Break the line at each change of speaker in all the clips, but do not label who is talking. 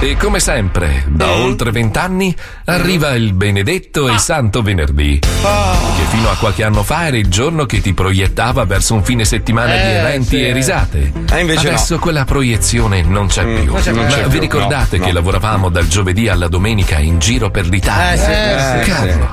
E come sempre, da oltre vent'anni arriva il benedetto e santo venerdì, che fino a qualche anno fa era il giorno che ti proiettava verso un fine settimana di
Eh,
eventi e risate.
Eh,
Adesso quella proiezione non c'è più.
c'è più.
Ma vi ricordate che lavoravamo dal giovedì alla domenica in giro per l'Italia?
Eh, sì, eh, sì.
Cavolo.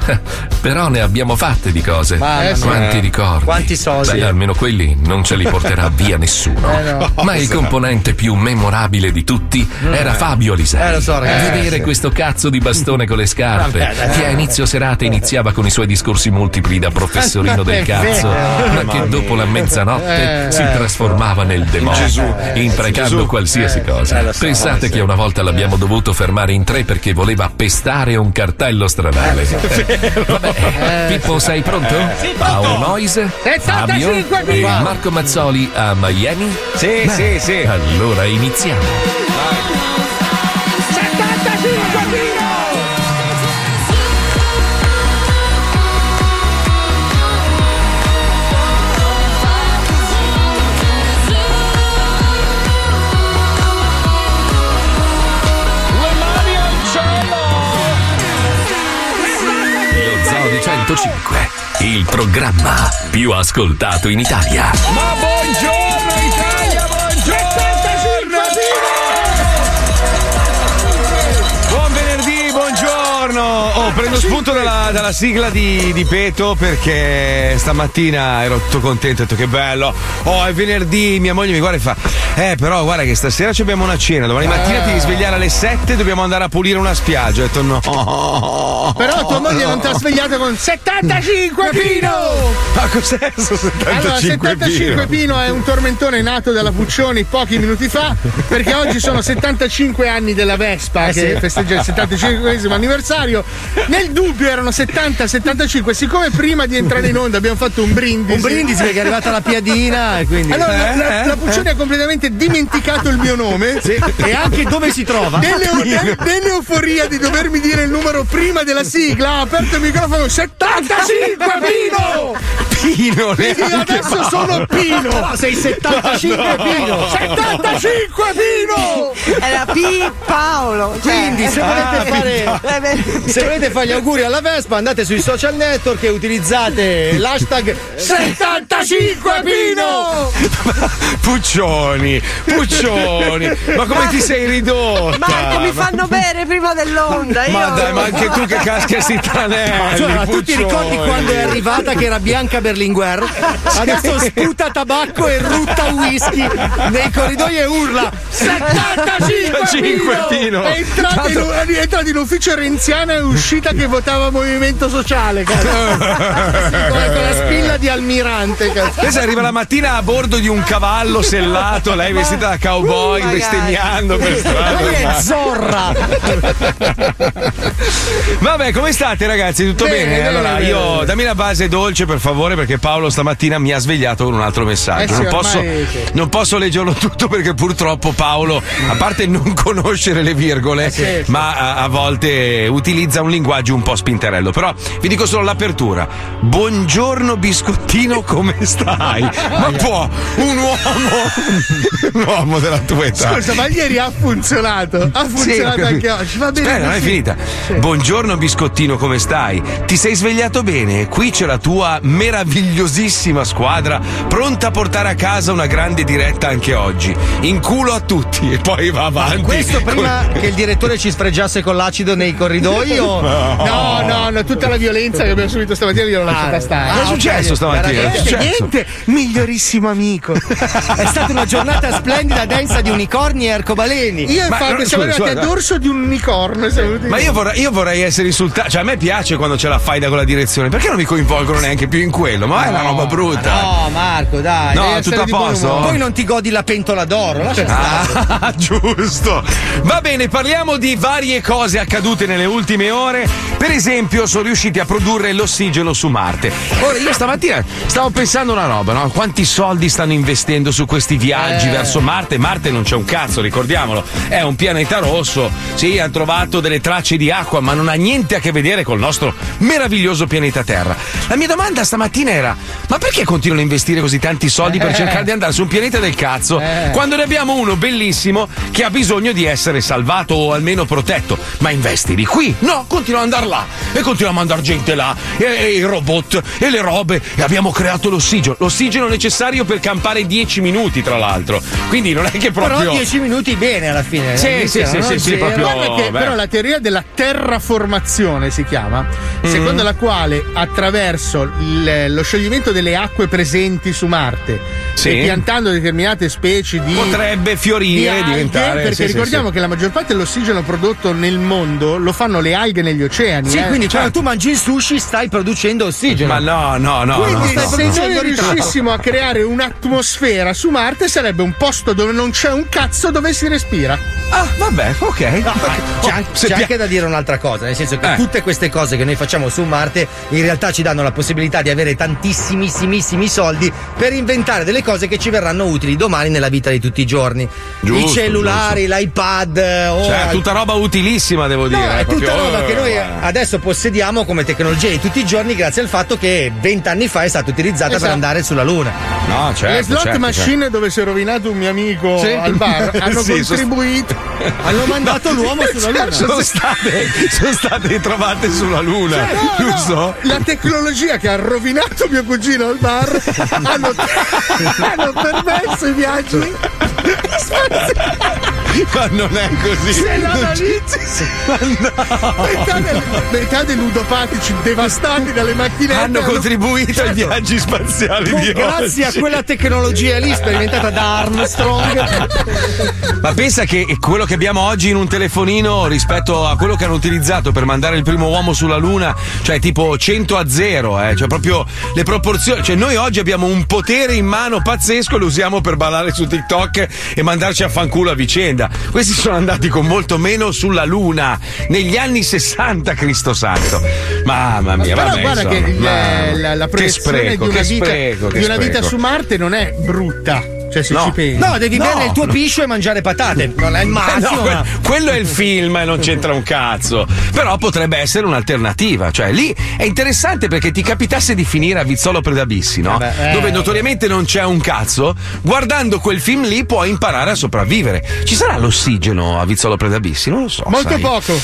Però ne abbiamo fatte di cose.
Mia.
Quanti ricordi.
Quanti soldi.
Beh, almeno quelli non ce li porterà via nessuno.
Eh, no.
Ma il componente più memorabile di tutti era Fabio Alisei.
Eh, lo so, ragazzi.
Vedere
Eh, sì.
questo cazzo di bastone con le scarpe,
Vabbè,
che a inizio serata iniziava con i suoi discorsi multipli da professorino del cazzo, ma che dopo la mezzanotte
Eh,
si
eh,
trasformava nel demonio,
Gesù.
imprecando
Gesù.
qualsiasi
Eh,
cosa.
eh,
Pensate
eh,
che
sì.
una volta l'abbiamo dovuto fermare in tre perché voleva pestare un cartello stradale. Vabbè, Pippo, sei pronto? Paolo Noise, Fabio
75
e. Marco Mazzoli a Miami?
Sì,
Beh,
sì, sì.
Allora iniziamo. 105, il programma più ascoltato in Italia.
Ma buongiorno spunto dalla, dalla sigla di, di Peto perché stamattina ero tutto contento, ho detto che bello. Oh, è venerdì, mia moglie mi guarda e fa: Eh, però guarda che stasera ci abbiamo una cena, domani mattina ti devi svegliare alle 7 e dobbiamo andare a pulire una spiaggia. Ho detto no.
Però tua moglie non ti ha svegliato con 75 Pino!
Ma cos'è questo 75
Allora, 75
Pino?
Pino è un tormentone nato dalla Puccioni pochi minuti fa, perché oggi sono 75 anni della Vespa che festeggia il 75 anniversario. Nel dubbio erano 70-75, siccome prima di entrare in onda abbiamo fatto un brindisi.
Un brindisi perché è arrivata la piadina e quindi.
Allora, la,
Eh,
la-
eh,
la Puccioni ha completamente dimenticato il mio nome.
E anche dove si trova?
Nelle- nel- Nell'euforia di dovermi dire il numero prima della sigla, ha aperto il microfono 75 Pino!
Pino,
Quindi adesso
Paolo.
sono Pino!
Sei 75 Pino!
75 Pino!
Era P. Paolo. cioè-
Quindi se volete fare
Eh,
se volete fare gli auguri alla Vespa andate sui social network e utilizzate l'hashtag
75 Pino!
Puccioni, Puccioni, ma come ti sei ridotta?
Marco, mi fanno bere prima dell'onda. Io...
Ma dai, ma anche tu che caschi a sti tranelli,
Cioè, ma tu ti ricordi quando è arrivata che era Bianca Berlinguer? Adesso sputa tabacco e rutta whisky nei corridoi e urla
75
Cinque, Pino.
È entrata, in, è entrata in ufficio renziana e uscita che votava Movimento Sociale, cazzo. Sì, come con la spilla di Almirante, cazzo.
Adesso arriva la mattina a bordo di un cavallo sellato, lei vestita da cowboy,
magari.
bestemmiando per strada.
Lei è Zorra
Vabbè, come state ragazzi? Tutto
Bene,
bene?
bene,
allora,
bene.
io dammi la base dolce per favore perché Paolo stamattina mi ha svegliato con un altro messaggio.
Eh sì,
non, posso, non posso leggerlo tutto perché purtroppo Paolo, a parte non conoscere le virgole,
Eh sì.
ma a, a volte utilizza un linguaggio un po' spinterello. Però vi dico solo l'apertura. Buongiorno biscottino, come stai? Ma può un uomo, un uomo della tua età.
Scusa, ma ieri ha funzionato. Ha funzionato
Sì,
anche oggi. Va bene.
Aspetta, non è finita. Buongiorno biscottino, come stai? Ti sei svegliato bene? Qui c'è la tua meravigliosissima squadra, pronta a portare a casa una grande diretta anche oggi. In culo a tutti e poi va avanti.
Questo prima che il direttore ci sfregiasse con l'acido nei corridoi o
No, no, no, tutta la violenza che abbiamo subito stamattina io l'ho lasciata stare.
Cosa è
Ah,
successo
ok.
stamattina? È
Niente,
successo?
niente, migliorissimo amico.
È stata una giornata splendida densa di unicorni e arcobaleni.
Io e
Ma,
Fabio
no,
siamo arrivati a dorso di un unicorno.
Ma io vorrei, io vorrei essere insultato. Cioè, a me piace quando c'è la faida con la direzione. Perché non mi coinvolgono neanche più in quello? ma è una roba brutta.
No, Marco, dai.
No,
devi
tutto a posto?
Poi non ti godi la pentola d'oro, lascia stare.
Ah, giusto. Va bene, parliamo di varie cose accadute nelle ultime ore. Per esempio, sono riusciti a produrre l'ossigeno su Marte. Ora, io stamattina stavo pensando una roba, no? Quanti soldi stanno investendo su questi viaggi
Eh.
verso Marte? Marte non c'è un cazzo, ricordiamolo. È un pianeta rosso. Sì, hanno trovato delle tracce di acqua, ma non ha niente a che vedere col nostro meraviglioso pianeta Terra. La mia domanda stamattina era: ma perché continuano a investire così tanti soldi per
Eh.
cercare di andare su un pianeta del cazzo
Eh.
quando ne abbiamo uno bellissimo che ha bisogno di essere salvato o almeno protetto? Ma investili qui? No, continua ad andare là e continua a mandare gente là e, e i robot e le robe e abbiamo creato l'ossigeno, l'ossigeno necessario per campare 10 minuti tra l'altro. Quindi non è che proprio
Però 10 minuti bene alla fine.
Sì, sì, sì,
no?
sì, sì,
Zero.
proprio-
che però la teoria della terraformazione si chiama,
Mm.
secondo la quale attraverso il- lo scioglimento delle acque presenti su Marte
Sì.
e piantando determinate specie di
potrebbe fiorire
di
e
alghe,
diventare
perché
sì,
ricordiamo
sì.
che la maggior parte dell'ossigeno prodotto nel mondo lo fanno le alghe negli oceani.
Sì,
eh.
quindi
Certo.
quando tu mangi il sushi stai producendo ossigeno.
Ma no, no, no,
Quindi
no, no.
se noi riuscissimo a creare un'atmosfera su Marte sarebbe un posto dove non c'è un cazzo dove si respira.
Ah, vabbè, ok.
No, ma c'è, an-
se
c'è
pi-
anche da dire un'altra cosa, nel senso che
Eh.
tutte queste cose che noi facciamo su Marte in realtà ci danno la possibilità di avere tantissimissimi soldi per inventare delle cose che ci verranno utili domani nella vita di tutti i giorni.
Giusto,
I cellulari, l'iPad, eh, o
Cioè,
al-
tutta roba utilissima, devo
No,
dire.
è tutta
proprio-
roba che noi
eh.
Adesso possediamo come tecnologia di tutti i giorni grazie al fatto che vent'anni fa è stata utilizzata per
Esatto.
andare sulla Luna.
No, certo.
Le slot
certo,
machine dove si è rovinato un mio amico
Sì.
al bar hanno
Sì, sono-
contribuito.
Hanno mandato l'uomo sulla Luna.
Sono state, sono state trovate sulla Luna,
No, no,
giusto?
la tecnologia che ha rovinato mio cugino al bar hanno, hanno permesso i viaggi.
Ma non è così.
Se l'analizzi, metà, dei, metà dei ludopatici devastati dalle macchinette
Hanno contribuito ai viaggi spaziali
Con-
di
grazie
oggi.
a quella tecnologia lì sperimentata da Armstrong.
Ma pensa che quello che abbiamo oggi in un telefonino rispetto a quello che hanno utilizzato per mandare il primo uomo sulla Luna, cioè tipo 100 a 0, eh, cioè proprio le proporzioni. Cioè noi oggi abbiamo un potere in mano pazzesco e lo usiamo per ballare su TikTok e mandarci a fanculo a vicenda. Questi sono andati con molto meno sulla Luna negli anni 60, Cristo santo. Mamma mia,
Però
vabbè,
guarda
insomma,
che
mamma.
la, la
Che
proiezione
spreco,
di una, vita,
spreco,
di una vita su Marte non è brutta. Cioè, se
No.
ci pensi.
No, devi
No,
bere il tuo piscio e mangiare patate. Non è il
Eh,
massimo.
no, que-
ma-
quello è il film e non c'entra un cazzo. Però potrebbe essere un'alternativa. Cioè, lì è interessante perché ti capitasse di finire a Vizzolo Predabissi, no?
Vabbè, eh.
Dove notoriamente non c'è un cazzo. Guardando quel film lì puoi imparare a sopravvivere. Ci sarà l'ossigeno a Vizzolo Predabissi? Non lo so.
Molto
sai.
poco.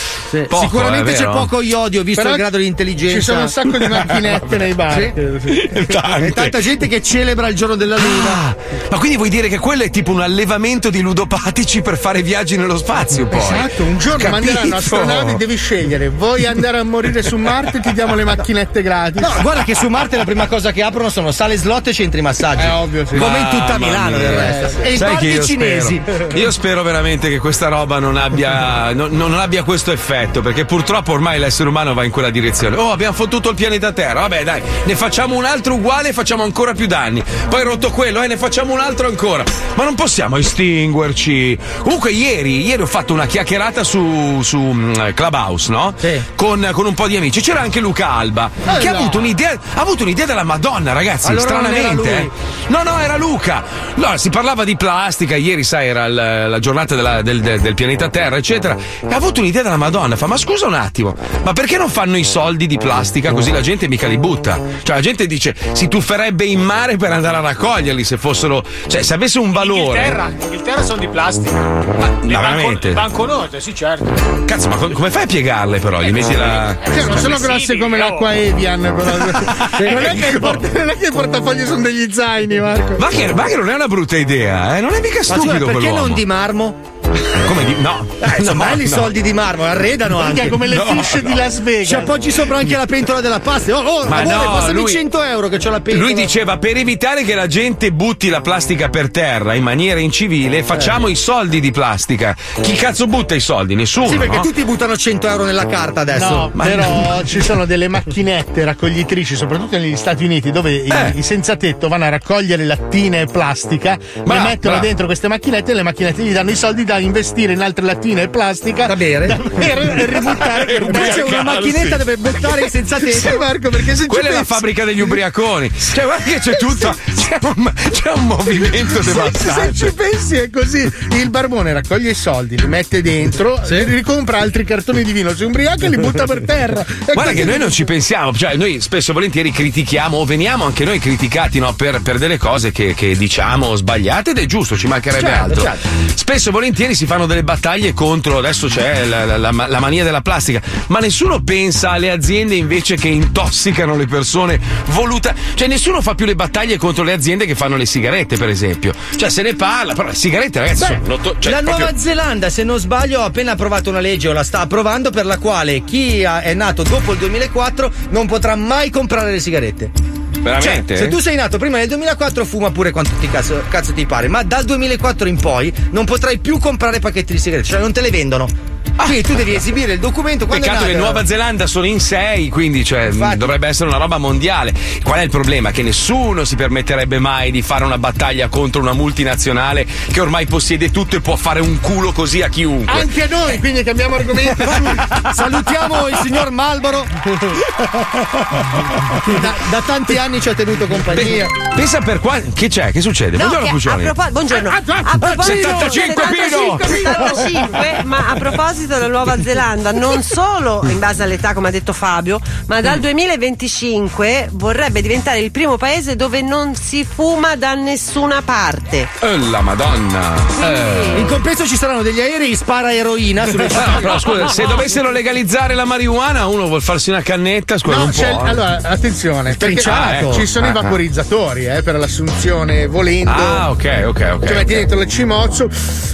Poco,
Sicuramente c'è poco iodio visto
Però
il grado di intelligenza.
Ci sono un sacco di macchinette nei bar.
Sì.
Tante.
E tanta gente che celebra il giorno della luna.
Ah, ma quindi vuoi dire che quello è tipo un allevamento di ludopatici per fare viaggi nello spazio poi?
Esatto, un giorno
Capito?
manderanno astronavi, devi scegliere. Vuoi andare a morire su Marte? Ti diamo le macchinette gratis.
No, guarda che su Marte la prima cosa che aprono sono sale slot e centri massaggi.
È ovvio, sì.
Come in tutta
Mamma
Milano
mia.
del resto. E i
Sai che
parchi cinesi.
Spero, io spero veramente che questa roba non abbia, non, non abbia questo effetto, perché purtroppo ormai l'essere umano va in quella direzione. Oh, abbiamo fottuto il pianeta Terra, vabbè dai, ne facciamo un altro uguale e facciamo ancora più danni. Poi rotto quello, eh, ne facciamo un altro ancora. Ma non possiamo estinguerci. Comunque ieri, ieri ho fatto una chiacchierata su, su mm, Clubhouse, no?
Sì.
Con, con un po' di amici. C'era anche Luca Alba, che ha avuto un'idea, ha avuto un'idea della Madonna, ragazzi,
Allora
stranamente. eh. No, no, era Luca. Allora, si parlava di plastica, ieri, sai, era il- la giornata della- del, del- del pianeta Terra, eccetera. E ha avuto un'idea della Madonna. Fa, ma scusa un attimo, ma perché non fanno i soldi di plastica così la gente mica li butta? Cioè, la gente dice, si tufferebbe in mare per andare a raccoglierli se fossero. Cioè, se avesse un valore.
Inghilterra, in Inghilterra sono di plastica.
Ma,
Le
ma
banco-
veramente?
le banconote, sì, certo.
Cazzo, ma co- come fai a piegarle però? Gli metti la.
Cioè, non sono grosse come l'acqua Evian. però. Non è, che il port- non è che i portafogli sono degli zaini, Marco.
Ma che, ma che non è una brutta idea, eh? Non è mica
Ma scusa,
stupido
perché
quell'uomo.
non di marmo?
Come di. No.
Eh, sono
No,
belli i
no.
soldi di marmo, arredano anche.
come le
No,
fish di Las Vegas.
Ci appoggi sopra anche la pentola della pasta. Oh, oh
Ma
amore,
no,
passami
lui-
100 euro che c'ho la pentola.
Lui diceva per evitare che la gente butti la plastica per terra in maniera incivile, facciamo i soldi di plastica. Chi cazzo butta i soldi? Nessuno.
Sì, perché
no?
tutti buttano 100 euro nella carta adesso.
No, però ci sono delle macchinette raccoglitrici, soprattutto negli Stati Uniti, dove i-
Eh.
i, senza tetto vanno a raccogliere lattine e plastica,
Bravo,
le mettono
bravo.
dentro queste macchinette e le macchinette gli danno i soldi da investire in altre lattine e plastica
Da bere.
da bere e ributtare per
Invece una macchinetta dove buttare senza
Sì,
tetto.
Marco, perché se
Quella è la fabbrica degli ubriaconi. Cioè, guarda che c'è tutto. C'è un, c'è un movimento
Se, se
devastante.
ci pensi è così, il barbone raccoglie i soldi, li mette dentro, ricompra altri cartoni di vino, si ubriaca e li butta per terra. E
Guarda
così-
che noi non ci pensiamo, cioè noi spesso e volentieri critichiamo o veniamo anche noi criticati no, per, per delle cose che, che diciamo sbagliate ed è giusto, ci mancherebbe
Certo,
altro.
certo.
Spesso e volentieri si fanno delle battaglie contro, adesso c'è la, la- la- la mania della plastica, ma nessuno pensa alle aziende invece che intossicano le persone voluta, cioè nessuno fa più le battaglie contro le aziende che fanno le sigarette per esempio, cioè se ne parla, però le sigarette ragazzi sono l'otto- cioè,
la
proprio-
Nuova Zelanda, se non sbaglio, ha appena approvato una legge o la sta approvando per la quale chi è nato dopo il 2004 non potrà mai comprare le sigarette.
Veramente?
Cioè, se tu sei nato prima del 2004 fuma pure quanto ti cazzo, cazzo ti pare, ma dal 2004 in poi non potrai più comprare pacchetti di sigarette, cioè non te le vendono. Quindi tu devi esibire il documento quando
Peccato che. Nuova Zelanda sono in sei, quindi cioè, dovrebbe essere una roba mondiale. Qual è il problema? Che nessuno si permetterebbe mai di fare una battaglia contro una multinazionale che ormai possiede tutto e può fare un culo così a chiunque.
Anche noi, quindi cambiamo argomento.
Salutiamo il signor Malboro. da, da tanti anni ci ha tenuto compagnia.
Pensa per quanto. Che c'è? Che succede?
No,
Buongiorno
che a
Puccioni.
propo- buongiorno.
Ah, ah,
A proposito
75 Pino!
75, ma a proposito della Nuova Zelanda, non solo in base all'età, come ha detto Fabio, ma dal 2025 vorrebbe diventare il primo paese dove non si fuma da nessuna parte.
Eh, la madonna. Eh.
In compenso ci saranno degli aerei spara eroina sulle
Ah, però scusa, se dovessero legalizzare la marijuana, uno vuol farsi una cannetta, scusa,
No,
non
c'è-
può.
allora, attenzione, perché
Trinciato.
ci sono
Ah,
i
ah.
vaporizzatori eh, per l'assunzione volendo.
Ah, ok, ok, ok.
Cioè, metti dentro il cimozzo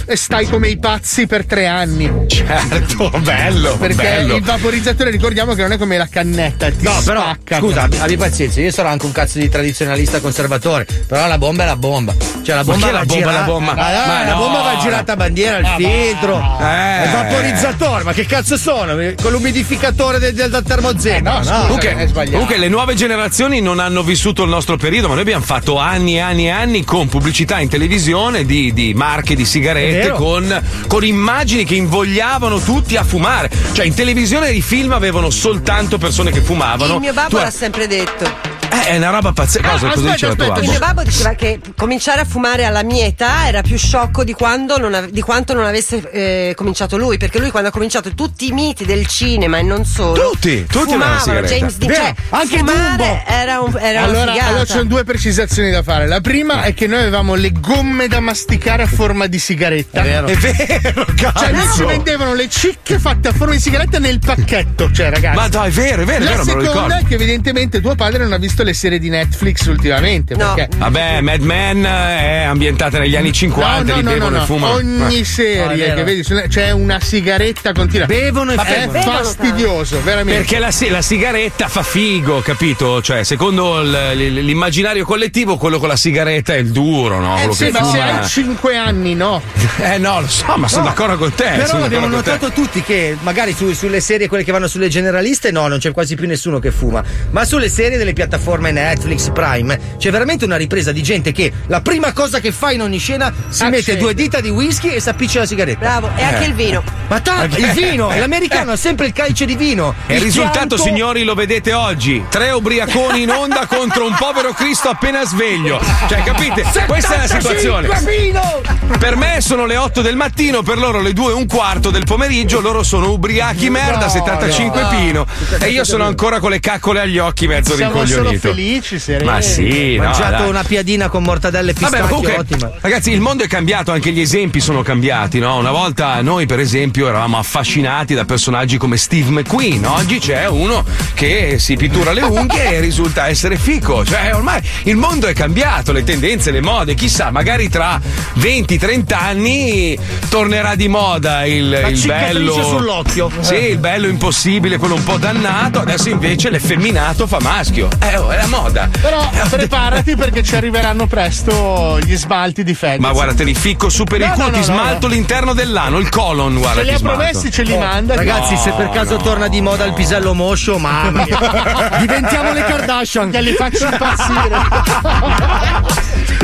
e stai come i pazzi per tre anni.
Certo, bello.
Perché
bello.
il vaporizzatore ricordiamo che non è come la cannetta, ti
No, però
spacca.
scusa, abbi, abbi pazienza, io sarò anche un cazzo di tradizionalista conservatore, però la bomba è la bomba. Cioè la bomba
la bomba, la bomba?
Ma dai,
Ma
la
no.
bomba va girata a bandiera, il filtro,
Eh.
il vaporizzatore, ma che cazzo sono? Con l'umidificatore del, del, del termozeno.
no,
no.
scusa.
Comunque, comunque le nuove generazioni non hanno vissuto il nostro periodo, ma noi abbiamo fatto anni e anni e anni con pubblicità in televisione di, di marche di sigarette, con, con immagini che invogliavano tutti a fumare. Cioè in televisione i film avevano soltanto persone che fumavano.
Il mio babbo
Tu-
l'ha sempre detto.
Eh, è una roba pazzesca.
Ah,
Cosa, cosa
aspetta,
diceva tuo
aspetta,
Il
babbo?
mio babbo diceva che cominciare a fumare alla mia età era più sciocco di, quando non ave- di quanto non avesse eh, cominciato lui, perché lui quando ha cominciato tutti i miti del cinema e non solo.
Tutti, tutti
fumavano,
sigaretta.
James Dean, cioè,
anche
fumare
Dumbo.
era, un, era
Allora, allora ci sono due precisazioni da fare. La prima è che noi avevamo le gomme da masticare a forma di sigaretta.
È vero.
È vero, cazzo.
Cioè, noi ci vendevano le cicche fatte a forma di sigaretta nel pacchetto. Cioè, ragazzi.
Ma dai, è vero, è vero, è
La
vero, me lo ricordo.
è che evidentemente tuo padre non ha visto le serie di Netflix ultimamente.
No.
Perché
Vabbè, Mad Men è ambientata negli anni 50,
no,
li
no, no,
bevono
no,
e fumano.
Ogni
No, è
serie che vedi c'è una sigaretta continua.
Bevono e
è
fumano.
fastidioso, veramente.
Perché la, la sigaretta fa figo, capito? Cioè, secondo l- l- l'immaginario collettivo, quello con la sigaretta è il duro, no?
Eh sì,
che
ma se hai 5 anni, no.
Eh no, lo so, ma sono
No,
d'accordo con te.
Però
sono
notato tutti che magari su- sulle serie, quelle che vanno sulle generaliste, no, non c'è quasi più nessuno che fuma. Ma sulle serie delle piattaforme Netflix, Prime, c'è veramente una ripresa di gente che la prima cosa che fa in ogni scena si mette
Accende.
due dita di whisky e si appiccia la sigaretta.
Bravo, e anche il vino.
Ma tanto, il vino, l'americano ha sempre il calice di vino.
E il risultato,
fianco-
signori, lo vedete oggi. Tre ubriaconi in onda contro un povero Cristo appena sveglio. Cioè, capite? Questa è la situazione.
vino!
Per me sono le 8 del mattino, per loro le 2 e un quarto del pomeriggio, loro sono ubriachi merda, 75 pino. E io sono ancora con le caccole agli occhi mezzo
Siamo solo
rincoglionito. finito.
felici, sereni.
Ma sì,
Ho
no,
mangiato
dai.
una piadina con mortadelle e
Vabbè,
pistacchi,
ma comunque,
ottima.
ragazzi, il mondo è cambiato, anche gli esempi sono cambiati, no? Una volta noi, per esempio, eravamo affascinati da personaggi come Steve McQueen. Oggi c'è uno che si pittura le unghie e risulta essere fico. Cioè, ormai il mondo è cambiato, le tendenze, le mode, chissà, magari tra 20-30 anni tornerà di moda il,
La
il bello.
sull'occhio.
Sì, il bello impossibile, quello un po' dannato. Adesso invece l'effeminato fa maschio. Eh, oh, è la moda.
Però preparati perché ci arriveranno presto gli smalti di Fedez.
Ma guarda, te li ficco su per
No,
il culo,
no,
ti
no,
smalto
no.
l'interno dell'ano, il colon, guarda.
Ce li ha promessi, ce li
Oh,
manda.
Ragazzi, se per caso
no.
torna di moda il pisello moscio, mamma mia. Diventiamo le Kardashian.
Che li faccio impazzire.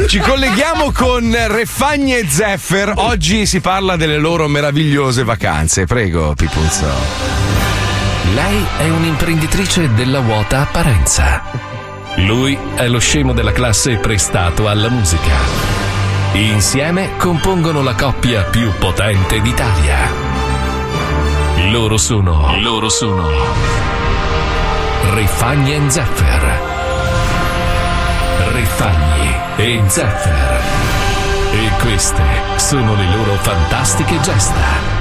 Ci colleghiamo con Refagni e Zeffer. Oggi si parla delle loro meravigliose vacanze. Prego, Pipuzzo.
Lei è un'imprenditrice della vuota apparenza. Lui è lo scemo della classe prestato alla musica. Insieme compongono la coppia più potente d'Italia. Loro sono. Loro sono. Rifagni e Zeffer. Rifagni e Zeffer. E queste sono le loro fantastiche gesta.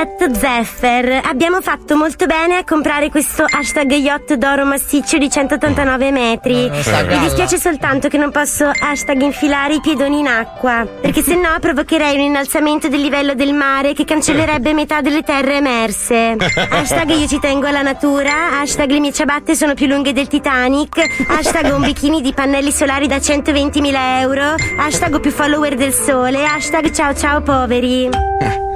At Zeffer, abbiamo fatto molto bene a comprare questo hashtag yacht d'oro massiccio di 189 metri. Mi dispiace soltanto che non posso hashtag infilare i piedoni in acqua, perché se no provocherei un innalzamento del livello del mare che cancellerebbe metà delle terre emerse. Hashtag io ci tengo alla natura, hashtag le mie ciabatte sono più lunghe del Titanic, hashtag un bikini di pannelli solari da 120.000 euro, hashtag più follower del sole, hashtag ciao ciao poveri.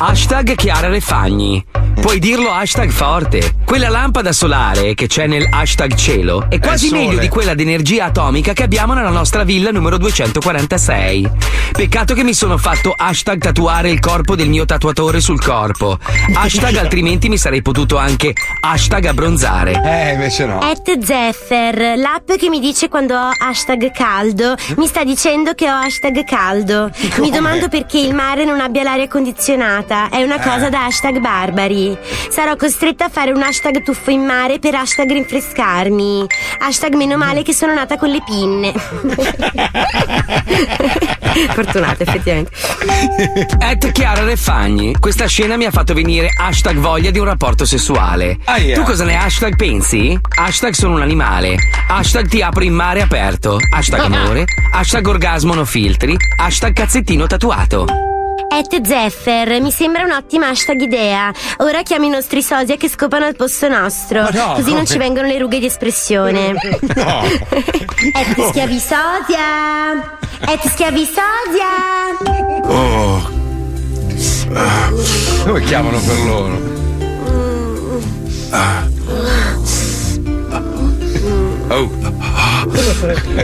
Hashtag Chiara Refagni. Puoi dirlo hashtag forte. Quella lampada solare che c'è nel hashtag cielo è quasi
sole.
meglio di quella d'energia atomica che abbiamo nella nostra villa numero 246. Peccato che mi sono fatto hashtag tatuare il corpo del mio tatuatore sul corpo. Hashtag altrimenti mi sarei potuto anche hashtag abbronzare.
Eh, invece no.
At Zeffer, l'app che mi dice quando ho hashtag caldo, mi sta dicendo che ho hashtag caldo. Mi domando perché il mare non abbia l'aria condizionata. È una cosa da hashtag barbari. Sarò costretta a fare un hashtag tuffo in mare per hashtag rinfrescarmi. Hashtag meno male che sono nata con le pinne. Fortunata, effettivamente.
At Chiara Refagni, questa scena mi ha fatto venire hashtag voglia di un rapporto sessuale.
Aia.
Tu cosa ne hashtag pensi? Hashtag sono un animale. Hashtag ti apro in mare aperto. Hashtag amore. Hashtag orgasmo no filtri. Hashtag cazzettino tatuato.
At Zeffer, mi sembra un'ottima hashtag idea. Ora chiamo i nostri sosia che scopano al posto nostro.
No,
così non ci vengono le rughe di espressione.
No.
Et schiavi sosia! Et schiavi sosia!
Oh. Come chiamano per loro? Oh.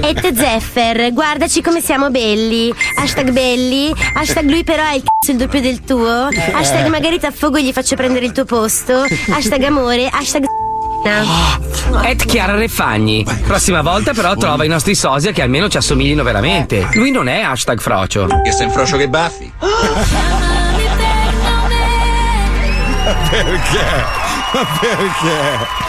Et Zeffer, guardaci come siamo belli. Hashtag belli. Hashtag lui però ha il cazzo il doppio del tuo. Hashtag magari ti affogo e gli faccio prendere il tuo posto. Hashtag amore. Hashtag
At Chiara Refagni. Prossima volta però trova i nostri sosia che almeno ci assomiglino veramente. Lui non è hashtag frocio.
Che sei un frocio che baffi.
Perché? Ma perché?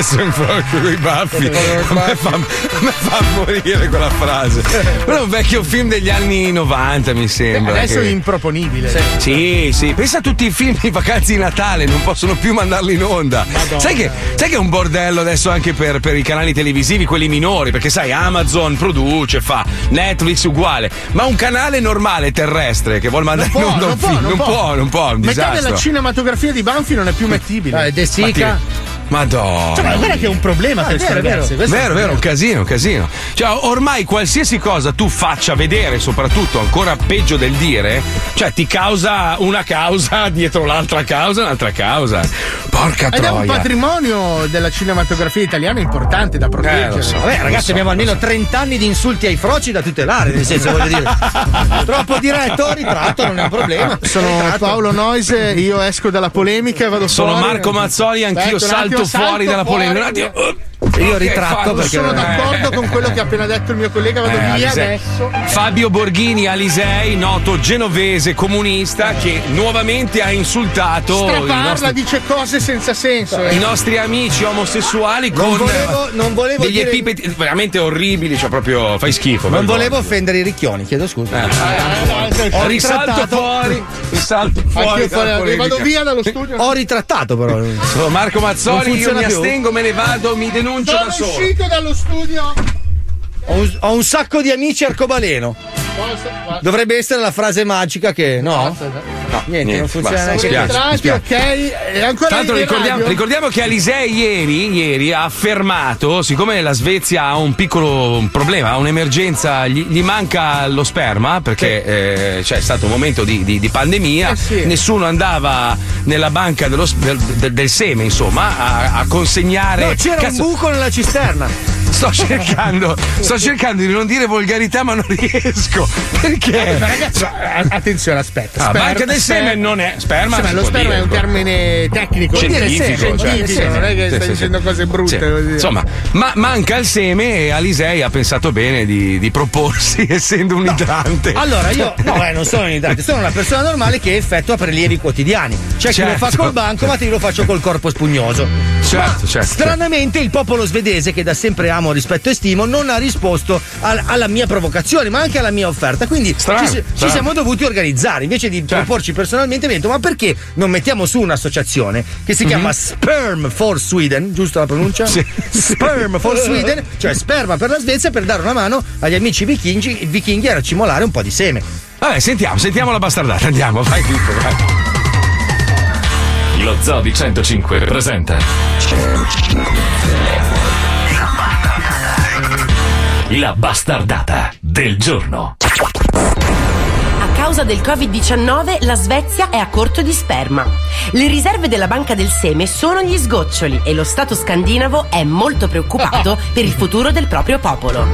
Sei un frocio con i baffi. A me, fa, a me fa morire quella frase. Quello è un vecchio film degli anni 90, mi sembra.
Adesso è
che-
improponibile.
Sì, sì, pensa a tutti i film di vacanze di Natale, non possono più mandarli in onda. Sai che, sai che è un bordello adesso anche per, per i canali televisivi, quelli minori, perché sai, Amazon produce, fa, Netflix uguale, ma un canale normale terrestre che vuole mandare
Non può,
in onda
non
un
può,
film,
non
non
può.
può, non può, è un
Metà
disastro.
della cinematografia di Banfi non è più mettibile.
Eh, De Sica.
Madonna.
Cioè, ma guarda che è un problema per questi
vero, vero.
ragazzi. questo è
Vero,
un
vero, un casino, un casino. Cioè, ormai qualsiasi cosa tu faccia vedere, soprattutto ancora peggio del dire, cioè ti causa una causa dietro l'altra causa, un'altra causa. Porca
Ed è un
troia.
patrimonio della cinematografia italiana importante da proteggere.
Eh, so.
Vabbè, ragazzi, abbiamo almeno 30 anni di insulti ai froci da tutelare, nel senso, voglio dire. Troppo diretto, ritratto, non è un problema.
Sono
Ritratto.
Paolo Noise, io esco dalla polemica e vado
Sono
fuori.
Marco Mazzoli, anch'io
Aspetta,
salto fuori dalla polemica. Un attimo.
Io ritratto
fa-
perché
Sono d'accordo con quello che ha appena detto il mio collega, vado
Eh,
via
Alisei.
adesso.
Fabio Borghini Alisei, noto genovese comunista, che nuovamente ha insultato i
Straparla,
nostri,
dice cose senza senso. eh.
i nostri amici omosessuali
Non
con
volevo- non volevo
degli
dire-
epipeti veramente orribili, cioè proprio fai schifo.
non volevo offendere i ricchioni, chiedo scusa.
Eh.
Ho
risalto fuori, risalto fuori.
Fuori- vado via dallo studio.
Ho ritrattato però.
Marco Mazzoli, io mi
più?
astengo, me ne vado, mi denuncio
Sono
da solo.
uscito dallo studio.
Ho un, ho un sacco di amici arcobaleno. Dovrebbe essere la frase magica che. No? No, niente, non funziona
basta,
neanche.
mi spiace, mi spiace.
ok. E ancora in
ricordiamo, ricordiamo che Alisei ieri, ieri ha affermato, siccome la Svezia ha un piccolo problema, ha un'emergenza, gli, gli manca lo sperma perché eh, c'è stato un momento di, di- di pandemia,
Eh sì.
nessuno andava nella banca dello del, del- del seme insomma a, a consegnare...
No, c'era
Cazzo,
un buco nella cisterna.
Sto cercando, sto cercando di non dire volgarità ma non riesco. Perché?
Ma ragazzi, ma, a- attenzione, aspetta.
Ah,
sperma-
banca del seme non è sperma.
Sì, ma lo sperma
dire,
è un termine tecnico, vuol dire
Scientifico,
seme,
cioè,
scientifico, non è che
sì,
stai
sì,
dicendo cose brutte.
Insomma, ma manca il seme e Alisei ha pensato bene di, di proporsi essendo un idrante.
Allora, io no, eh, non sono un idrante, sono una persona normale che effettua prelievi quotidiani. C'è chi lo fa
Certo.
col bancomat, io lo faccio col corpo spugnoso.
Certo, certo.
Stranamente il popolo svedese, che da sempre amo, rispetto e stimo, non ha risposto al- alla mia provocazione, ma anche alla mia offerta. Quindi
Strano,
ci, ci
strano.
siamo dovuti organizzare. Invece di proporci personalmente, mi detto: ma perché non mettiamo su un'associazione che si chiama Sperm for Sweden, giusto la pronuncia?
Sì.
Sperm for Sweden, cioè sperma per la Svezia, per dare una mano agli amici vichinghi, vichinghi a racimolare un po' di seme.
Vabbè, sentiamo, sentiamo la bastardata. Andiamo, vai, Pippo, vai.
Lo Zoo di 105 presenta La bastardata del giorno.
A causa del Covid-19 la Svezia è a corto di sperma. Le riserve della banca del seme sono gli sgoccioli e lo Stato scandinavo è molto preoccupato per il futuro del proprio popolo.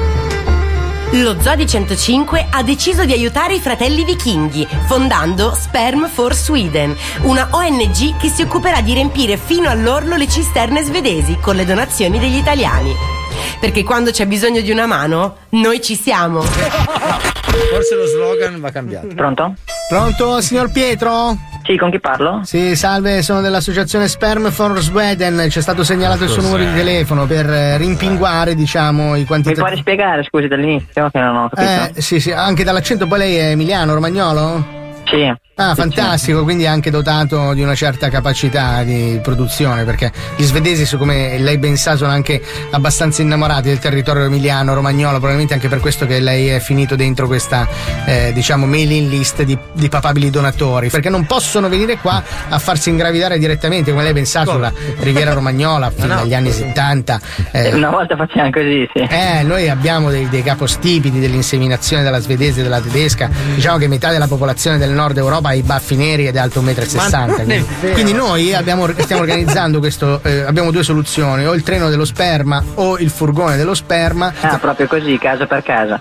Lo Zodi 105 ha deciso di aiutare i fratelli vichinghi, fondando Sperm for Sweden, una ONG che si occuperà di riempire fino all'orlo le cisterne svedesi con le donazioni degli italiani. Perché quando c'è bisogno di una mano, noi ci siamo.
Forse lo slogan va cambiato.
Pronto?
Pronto, signor Pietro?
Sì, con chi parlo?
Sì, salve, sono dell'associazione Sperm for Sweden. Ci è stato segnalato il suo numero di telefono per eh, rimpinguare, diciamo, i
Mi può
quantitativi.
rispiegare, scusi, dall'inizio che non ho capito?
Eh, sì, sì, anche dall'accento poi lei è emiliano, romagnolo?
Sì.
Ah, fantastico, quindi anche dotato di una certa capacità di produzione, perché gli svedesi, come lei ben sa, sono anche abbastanza innamorati del territorio emiliano, romagnolo, probabilmente anche per questo che lei è finito dentro questa, eh, diciamo, mailing list di, di papabili donatori, perché non possono venire qua a farsi ingravidare direttamente, come lei ben sa, sulla riviera romagnola, fino
no.
agli anni 70.
Eh,
eh,
Una volta facevamo così, sì.
eh, noi abbiamo dei, dei capostipiti dell'inseminazione della svedese e della tedesca. Diciamo che metà della popolazione del nord Europa ha i baffi neri ed è alto 1,60
Ma
m. Quindi, quindi noi abbiamo- stiamo organizzando questo. eh, abbiamo due soluzioni: o il treno dello sperma o il furgone dello sperma.
Ah, proprio così, casa per casa.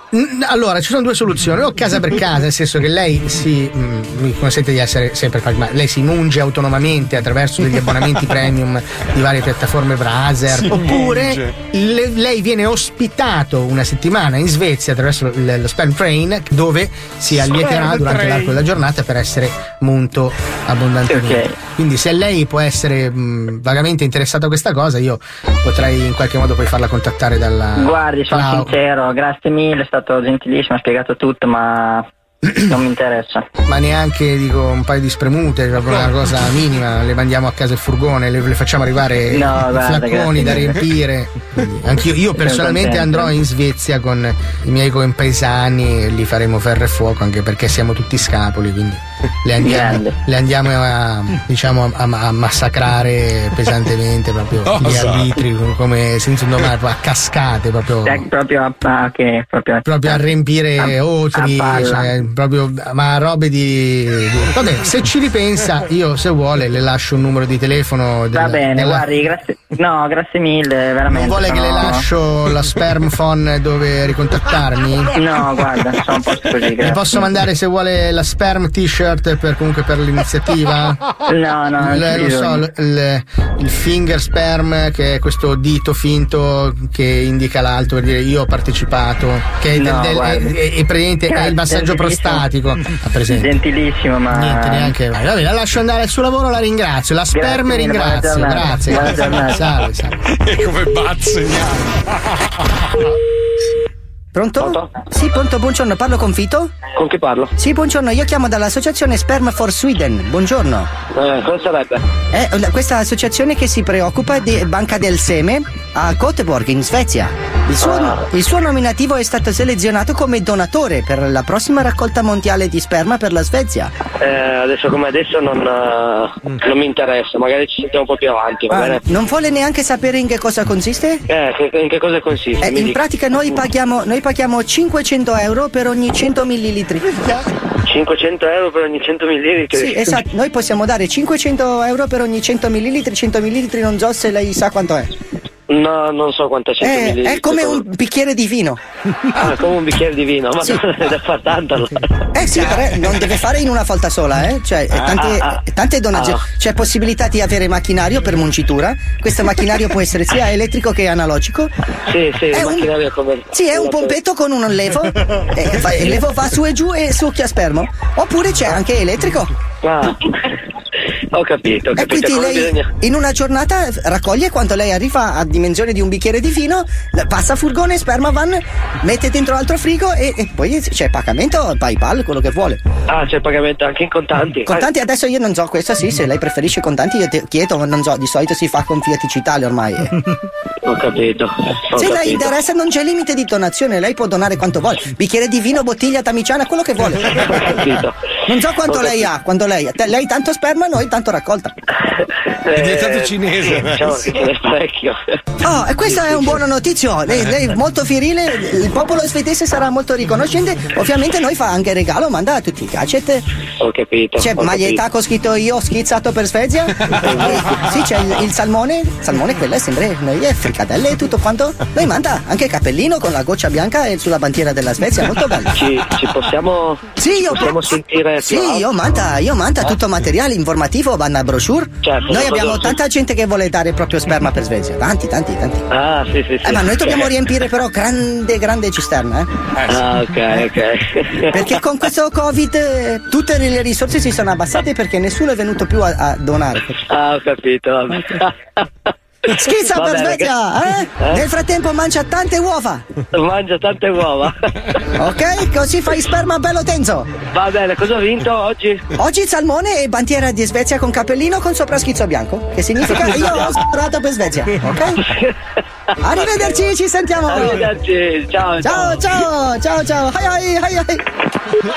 Allora, ci sono due soluzioni, o casa per casa, nel senso che lei si mm, mi consente di essere sempre pragmatico, lei si munge autonomamente attraverso degli abbonamenti premium di varie piattaforme Braser,
Si
oppure le- lei viene ospitato una settimana in Svezia attraverso l- lo Sperm Train dove si allieterà durante
Train.
l'arco della giornata per essere munto abbondantemente.
Ok.
Quindi se lei può essere mm, vagamente interessato a questa cosa, io potrei in qualche modo poi farla contattare dalla
Guardi, sono
Cloud.
sincero, grazie mille, è stato gentilissimo, ha spiegato tutto, ma non mi interessa.
ma neanche dico un paio di spremute, proprio una cosa minima, le mandiamo a casa il furgone, le, le facciamo arrivare
No,
i
guarda,
flacconi da riempire. Anch'io, io personalmente andrò in Svezia con i miei compaesani e li faremo ferro e fuoco anche perché siamo tutti scapoli, quindi le andiamo, le andiamo a, diciamo, a, a massacrare pesantemente proprio gli
Cosa?
arbitri come senza un domani, a cascate proprio
Eh, proprio a, ok, proprio,
proprio a riempire
a-
otri, cioè, proprio, ma robe di, di- Vabbè, se ci ripensa, io se vuole le lascio un numero di telefono.
Va
della-
bene,
della-
guardi, grazie. No, grazie mille, veramente.
Non vuole che le
sono-
lascio la sperm phone dove ricontattarmi?
No, guarda, sono a posto così,
Le
grazie.
posso mandare se vuole la sperm t-shirt
t-shirt per, comunque per l'iniziativa?
No, no, non
Il- lo so, il, il- finger sperm, che è questo dito finto che indica l'alto per dire io ho partecipato, che è,
No,
del-
guarda.
è- è- è praticamente è il massaggio prostatico. Presente?
Gentilissimo, ma.
Niente, neanche. Vai, va bene, la lascio andare al suo lavoro, la ringrazio. La sperm
Grazie
ringrazio. Grazie. Salve, salve.
E come bazzegniamo.
Pronto? Sì, pronto, buongiorno, parlo con Vito?
Con chi parlo?
Sì, buongiorno, io chiamo dall'associazione Sperm for Sweden. Buongiorno.
Eh, cosa sarebbe?
La- questa associazione che si preoccupa di banca del seme a Göteborg in Svezia. Il suo,
Ah.
il suo nominativo è stato selezionato come donatore per la prossima raccolta mondiale di sperma per la Svezia.
Eh, adesso come adesso non, eh, non mi interessa, magari ci sentiamo un po' più avanti, va
Ah,
bene?
non vuole neanche sapere in che cosa consiste?
Eh, in che cosa consiste?
Eh, in
dica.
pratica noi paghiamo, noi paghiamo 500 euro per ogni 100 millilitri.
500 euro per ogni 100 millilitri?
Sì, esatto, noi possiamo dare 500 euro per ogni 100 millilitri, 100 millilitri non so se lei sa quanto è.
No, non so quanta 100
Eh, è come un bicchiere di vino.
Ah, come un bicchiere di vino, ma
Sì.
è da far tanto allora.
Eh sì, però non deve fare in una volta sola, eh? Cioè, eh, tante,
Ah, ah,
tante donazioni.
ah.
C'è possibilità di avere macchinario per muncitura. Questo macchinario può essere sia elettrico che analogico.
Sì, sì,
È un-
macchinario come...
Sì, è un pompetto con un levo. eh, fa- il levo va su e giù e succhia spermo. Oppure c'è anche elettrico.
Ah, ho capito, ho
E
capito.
quindi
Come
lei
bisogna...
in una giornata raccoglie quando lei arriva a dimensione di un bicchiere di vino, passa furgone, sperma van, mette dentro l'altro frigo e, e poi c'è pagamento, PayPal, quello che vuole.
Ah, c'è pagamento anche in contanti?
Contanti adesso io non so, questa sì, se lei preferisce contanti io ti chiedo, ma non so, di solito si fa con Fiat Citale ormai. eh.
Ho capito. Ho
Se lei interessa non c'è limite di donazione, lei può donare quanto vuole, bicchiere di vino, bottiglia, tamiciana, quello che vuole. Non so quanto lei ha, quanto lei Lei tanto sperma, noi tanto raccolta.
È
diventato cinese,
Diciamo
sì.
che ce n'è parecchio.
Oh, e questa è un buona notizia. Lei, lei è molto virile, il popolo svedese sarà molto riconoscente. Ovviamente noi fa anche regalo, manda tutti i gadget.
Ho capito.
C'è
ho
maglietta
capito.
con scritto io ho schizzato per Svezia. sì, c'è il, il salmone. Salmone quella è sempre noi è fricadelle e tutto quanto. Noi manda anche cappellino con la goccia bianca e sulla bandiera della Svezia, molto bello.
Ci, ci possiamo,
Sì,
ci
io
possiamo sentire
Sì,
più
io manta, io manta tutto materiale informativo, vanno brochure.
Certo,
noi abbiamo tanta gente che vuole dare proprio sperma per Svezia. Tanti, tanti, tanti.
Ah, sì, sì, sì.
Eh, ma noi dobbiamo riempire però grande, grande cisterna, eh?
Ah, ok, ok.
Perché con questo Covid eh, tutte le risorse si sono abbassate perché nessuno è venuto più a, a donare.
Ah, ho capito.
Schizza per Svezia, eh?
Eh?
Nel frattempo mangia tante uova,
Mangia tante uova.
ok? Così fai sperma bello tenzo.
Va bene, cosa ho vinto oggi?
Oggi salmone e bandiera di Svezia con cappellino con sopra schizzo bianco, che significa io ho sparato per Svezia, ok? Arrivederci, ci sentiamo.
Arrivederci, ciao.
Ciao, ciao, ciao, ciao. Hai, hai, hai, hai.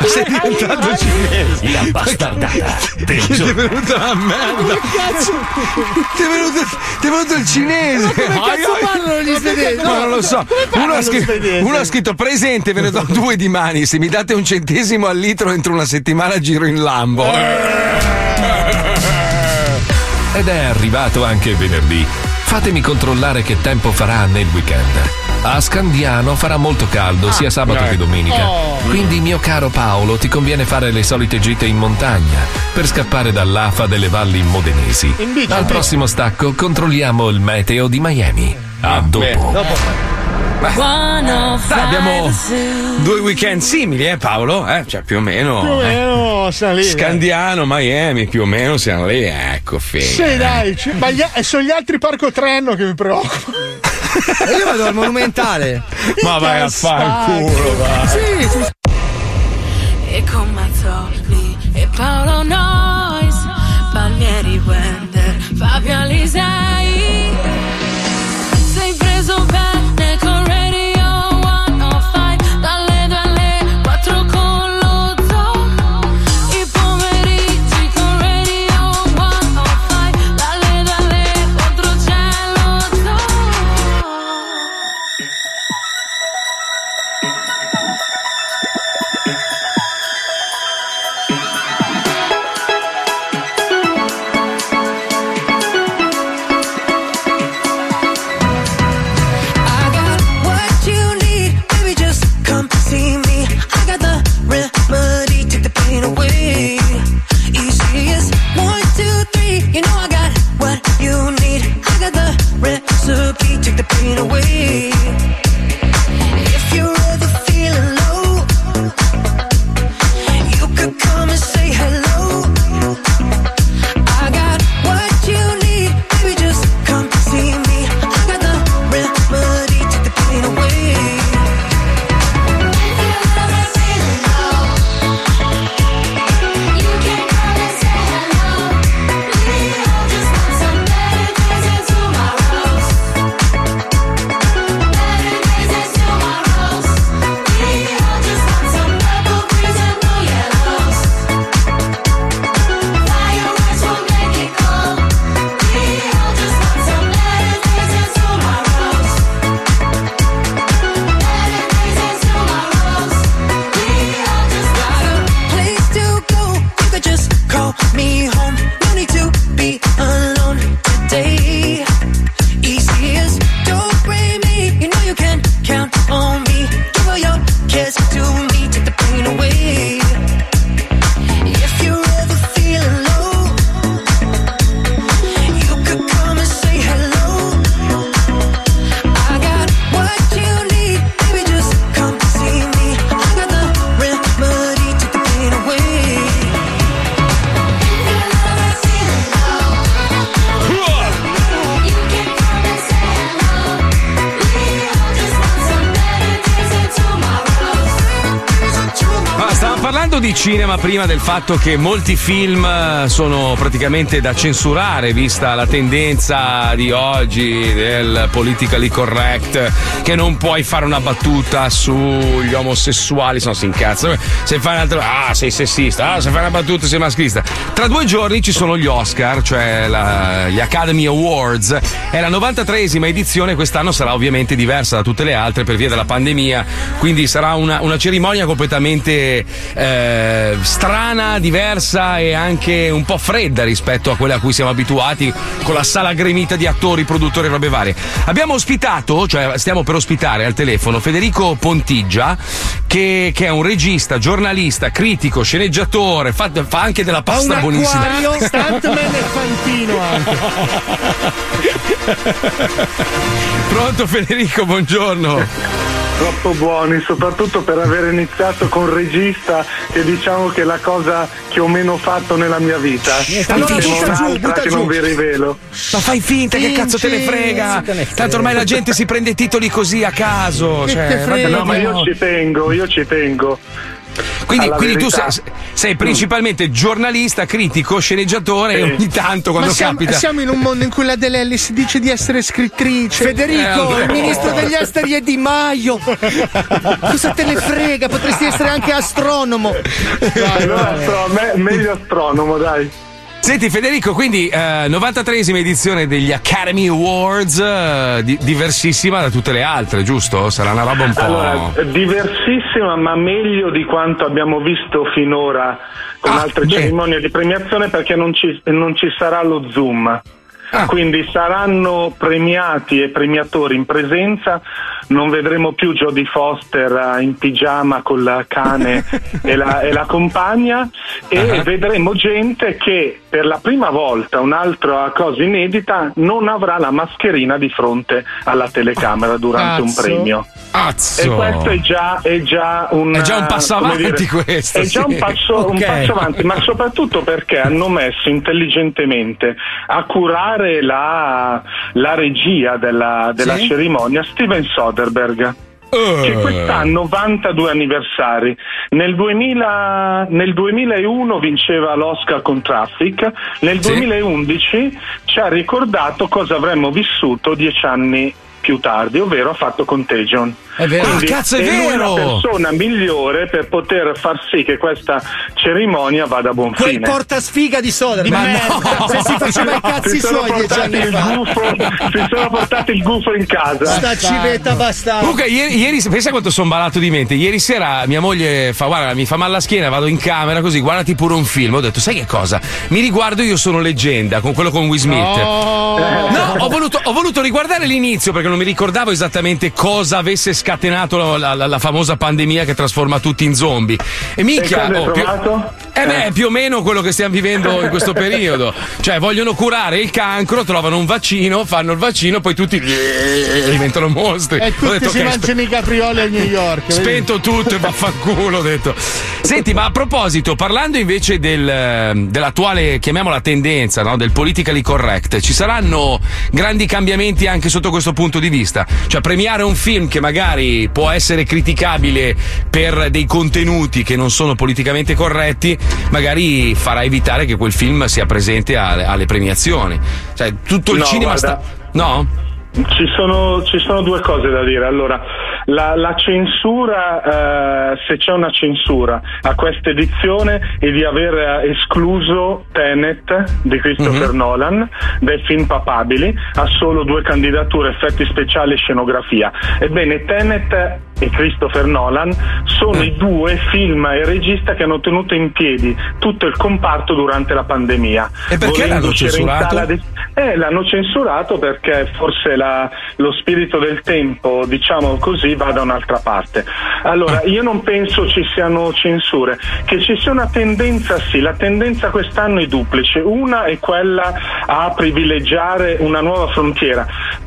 Sei diventato cinese.
La bastardata
Ti è venuta la merda. Ti è venuto, ti è venuto il cinese.
come cazzo parlano gli svedesi?
Ma non lo so. Uno ha, scritto,
svedesi?
uno ha scritto presente, ve ne do due di mani. Se mi date un centesimo al litro entro una settimana giro in Lambo.
Ed è arrivato anche venerdì. Fatemi controllare che tempo farà nel weekend. A Scandiano farà molto caldo sia sabato
eh.
che domenica.
Oh.
Quindi, mio caro Paolo, ti conviene fare le solite gite in montagna per scappare dall'afa delle valli modenesi. Al prossimo stacco controlliamo il meteo di Miami. A dopo.
Dai, abbiamo due weekend simili, eh Paolo? Eh, cioè più o meno.
Più o
eh.
meno siamo lì.
Scandiano, Miami, più o meno siamo lì. Ecco, fine.
Sì, dai, ci- ma gli- e sono gli altri parco trenno che mi preoccupano.
E io vado al monumentale.
Ma vai a fanculo, va.
Sì, sì,
E con Mazzoli e Paolo Nois, Palmieri Wender, Fabio Alisei.
Prima del fatto che molti film eh, sono praticamente da censurare, vista la tendenza di oggi del politically correct, che non puoi fare una battuta sugli omosessuali, se no si incazza. Se fai un'altra, ah, sei sessista, ah, se fai una battuta sei maschilista. Tra due giorni ci sono gli Oscar, cioè la- gli Academy Awards. È la 93esima edizione, quest'anno sarà ovviamente diversa da tutte le altre per via della pandemia, quindi sarà una, una cerimonia completamente eh, strana, diversa e anche un po' fredda rispetto a quelle a cui siamo abituati, con la sala gremita di attori, produttori e robe varie. Abbiamo ospitato, cioè stiamo per ospitare al telefono Federico Pontigia, che, che è un regista, giornalista, critico, sceneggiatore, fa, fa anche della pasta buonissima.
Stuntman e Fantino anche.
Pronto Federico, buongiorno.
Troppo buoni, soprattutto per aver iniziato con regista, che diciamo che è la cosa che ho meno fatto nella mia vita.
allora
Ne ho
butta giù, butta
che
giù.
non vi rivelo.
Ma fai finta, che cazzo te ne frega? Tanto ormai la gente si prende titoli così a caso. Cioè,
No, ma io ci tengo, io ci tengo.
Quindi, quindi tu sei, sei principalmente giornalista, critico, sceneggiatore e ogni tanto quando
Ma siamo,
capita.
siamo in un mondo in cui la Delelli si dice di essere scrittrice.
Federico,
Eh,
il ministro degli esteri è Di Maio. Cosa te ne frega? Potresti essere anche astronomo.
Allora, astro- me- meglio astronomo, dai.
Senti Federico, quindi eh, 93esima edizione degli Academy Awards, eh, di- diversissima da tutte le altre, giusto? Sarà una roba un po'.
Allora, diversissima, ma meglio di quanto abbiamo visto finora con
Ah,
altre cerimonie di premiazione perché non ci, non ci sarà lo Zoom.
Ah.
Quindi saranno premiati e premiatori in presenza, non vedremo più Jodie Foster eh, in pigiama con la cane e, la, e la compagna e
Ah.
vedremo gente che per la prima volta, un'altra cosa inedita, non avrà la mascherina di fronte alla telecamera durante un
Cazzo.
premio.
Azzo.
E questo è già, è già un
È già un passo
come
avanti questo,
È già
sì.
un passo, un
Ok.
passo avanti, ma soprattutto perché hanno messo intelligentemente a curare la, la regia della, della
Sì?
cerimonia Steven Soderbergh. Che quest'anno vanta due anniversari. Nel, 2000 nel 2001 vinceva l'Oscar con Traffic, nel
Sì.
2011 ci ha ricordato cosa avremmo vissuto dieci anni più tardi, ovvero ha fatto Contagion.
È vero.
Quindi
Ah, cazzo, è
lui
vero!
la persona migliore per poter far sì che questa cerimonia vada a buon
Quel
fine.
porta sfiga di Soderbergh.
Ma
merda,
no!
Se si faceva i cazzi suoi dieci anni
il
fa.
gufo- si sono portati il gufo in casa.
Sta civetta bastarda.
Comunque, ieri, ieri- pensa quanto sono balato di mente. Ieri sera mia moglie fa: Guarda, mi fa male la schiena, vado in camera così, guardati pure un film. Ho detto, sai che cosa? Mi riguardo Io sono leggenda con quello con Will Smith. No, ho voluto, ho voluto riguardare l'inizio perché non mi ricordavo esattamente cosa avesse scatenato la, la- la- la famosa pandemia che trasforma tutti in zombie. E minchia,
E
oh, più, eh beh, più o meno quello che stiamo vivendo in questo periodo. Cioè, vogliono curare il cancro, trovano un vaccino, fanno il vaccino, poi tutti diventano mostri.
E
Ho
tutti
detto,
si
ok,
mangiano i caprioli a New York. vedi?
Spento tutto e vaffanculo, ho detto. Senti, ma a proposito, parlando invece del, eh, dell'attuale, chiamiamola tendenza, no? del politically correct, ci saranno grandi cambiamenti anche sotto questo punto di vista? Cioè, premiare un film che magari può essere criticabile per dei contenuti che non sono politicamente corretti, magari farà evitare che quel film sia presente alle, alle premiazioni. Cioè, tutto il
No,
cinema
guarda.
sta. No?
Ci sono, ci sono due cose da dire. Allora, la, la censura, eh, se c'è una censura a questa edizione, è di aver eh, escluso Tenet di Christopher Nolan dai film papabili, ha solo due candidature, effetti speciali e scenografia. Ebbene, Tenet e Christopher Nolan sono i due film e regista che hanno tenuto in piedi tutto il comparto durante la pandemia.
E perché l'hanno censurato?
di- eh, l'hanno censurato perché forse la- lo spirito del tempo, diciamo così, va da un'altra parte. Allora, io non penso ci siano censure, che ci sia una tendenza, sì, la tendenza quest'anno è duplice. Una è quella a privilegiare una nuova frontiera.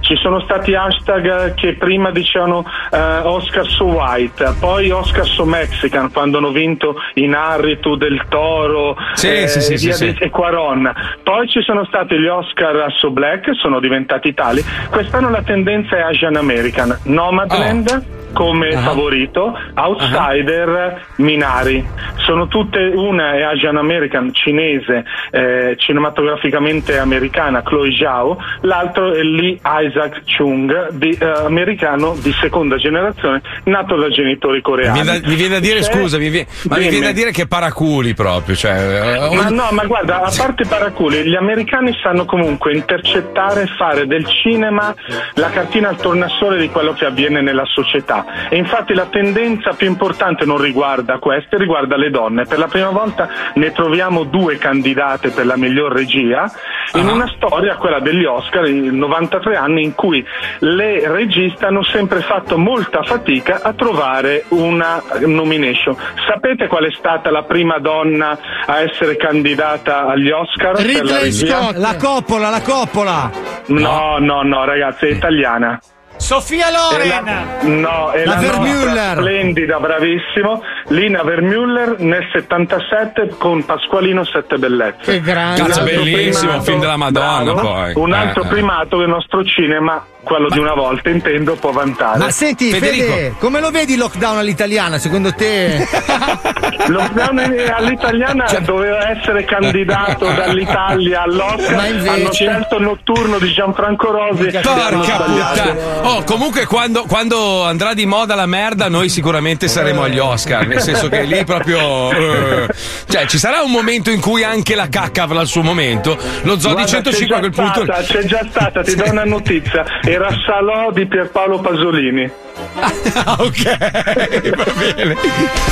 Ci sono stati hashtag che prima dicevano eh, Oscar so white, poi Oscar so mexican quando hanno vinto Inarritu del Toro
Sì,
eh,
sì, sì, sì,
e Quaron. Poi ci sono stati gli Oscar so black, sono diventati tali. Quest'anno la tendenza è Asian American, Nomadland.
Oh.
come
Ah.
favorito, outsider Minari. Sono tutte, una è Asian American, cinese, eh, cinematograficamente americana, Chloe Zhao, l'altro è Lee Isaac Chung, di, eh, americano di seconda generazione, nato da genitori
Mi
coreani.
viene, da, mi viene da dire,
C'è-
scusa, mi viene, ma mi
Dimmi.
viene da dire che paraculi proprio. Cioè, eh,
Ma no, ma guarda, a parte paraculi, gli americani sanno comunque intercettare e fare del cinema la cartina al tornasole di quello che avviene nella società. E infatti la tendenza più importante non riguarda queste, riguarda le donne. Per la prima volta ne troviamo due candidate per la miglior regia in
Ah.
una storia, quella degli Oscar, in 93 anni, in cui le registe hanno sempre fatto molta fatica a trovare una nomination. Sapete qual è stata la prima donna a essere candidata agli Oscar? per la regia?
La coppola, la coppola.
No, no, no, ragazzi, è italiana.
Sofia Loren!
la, no, è
La
la, nostra splendida, bravissimo, Lina Vermüller nel 77 con Pasqualino Sette Bellezze.
Che grande.
Cazzo, bellissimo,
primato-
film della Madonna,
bravo,
poi.
Un altro
eh.
primato il nostro cinema, quello di una volta, intendo, può vantare.
Ma senti,
Federico.
Fede, come lo vedi il lockdown all'italiana? Secondo te?
Lockdown all'italiana doveva essere candidato dall'Italia all'Oscar,
Ma invece-
hanno scelto notturno di Gianfranco Rosi. e
Porca puttana. Oh, comunque quando, quando andrà di moda la merda, noi sicuramente saremo agli Oscar. Nel senso che lì proprio. eh, cioè, ci sarà un momento in cui anche la cacca avrà il suo momento. Lo Zodi
Guarda,
105 a quel punto.
c'è già stata, ti do una notizia. Era Salò di Pierpaolo Pasolini.
Ah, ok, va bene.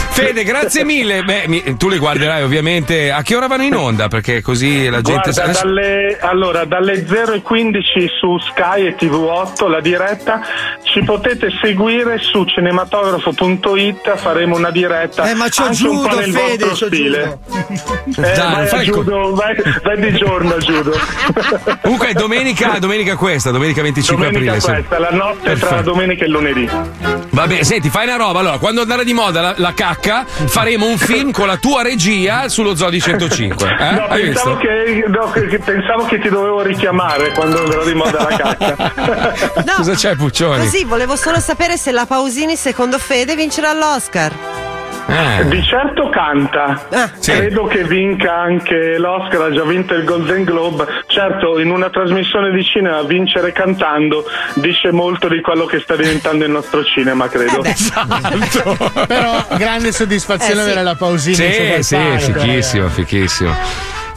Fede, grazie mille. Beh, mi- tu li guarderai ovviamente. A che ora vanno in onda? Perché così la gente
Guarda,
adesso-
dalle, allora, dalle 0.15 su Sky e TV8 la diretta ci potete seguire su cinematografo.it faremo una diretta
Eh, ma c'ho
nel
Fede,
vostro
c'ho
stile
judo.
eh,
Dai,
vai, judo, vai, vai di giorno a judo
Comunque è domenica, domenica questa, domenica 25
domenica
aprile. sì.
questa la notte tra
Perfetto.
domenica e lunedì
Va bene, senti, fai una roba. Allora, quando andrà di moda la, la cacca, faremo un film con la tua regia sullo Zodi 105. Eh?
No,
Hai
pensavo
visto?
che, no, che- pensavo che ti dovevo richiamare quando andrò di moda la cacca.
No,
Cosa c'è, Puccioni?
Così volevo solo sapere se la Pausini, secondo Fede, vincerà l'Oscar.
Eh.
Di certo canta,
Sì.
credo che vinca anche l'Oscar, ha già vinto il Golden Globe. Certo, in una trasmissione di cinema vincere cantando dice molto di quello che sta diventando il nostro cinema, credo.
Esatto.
Però grande soddisfazione
Eh, sì.
avere la pausina.
Sì, sì,
palco,
fichissimo, fichissimo.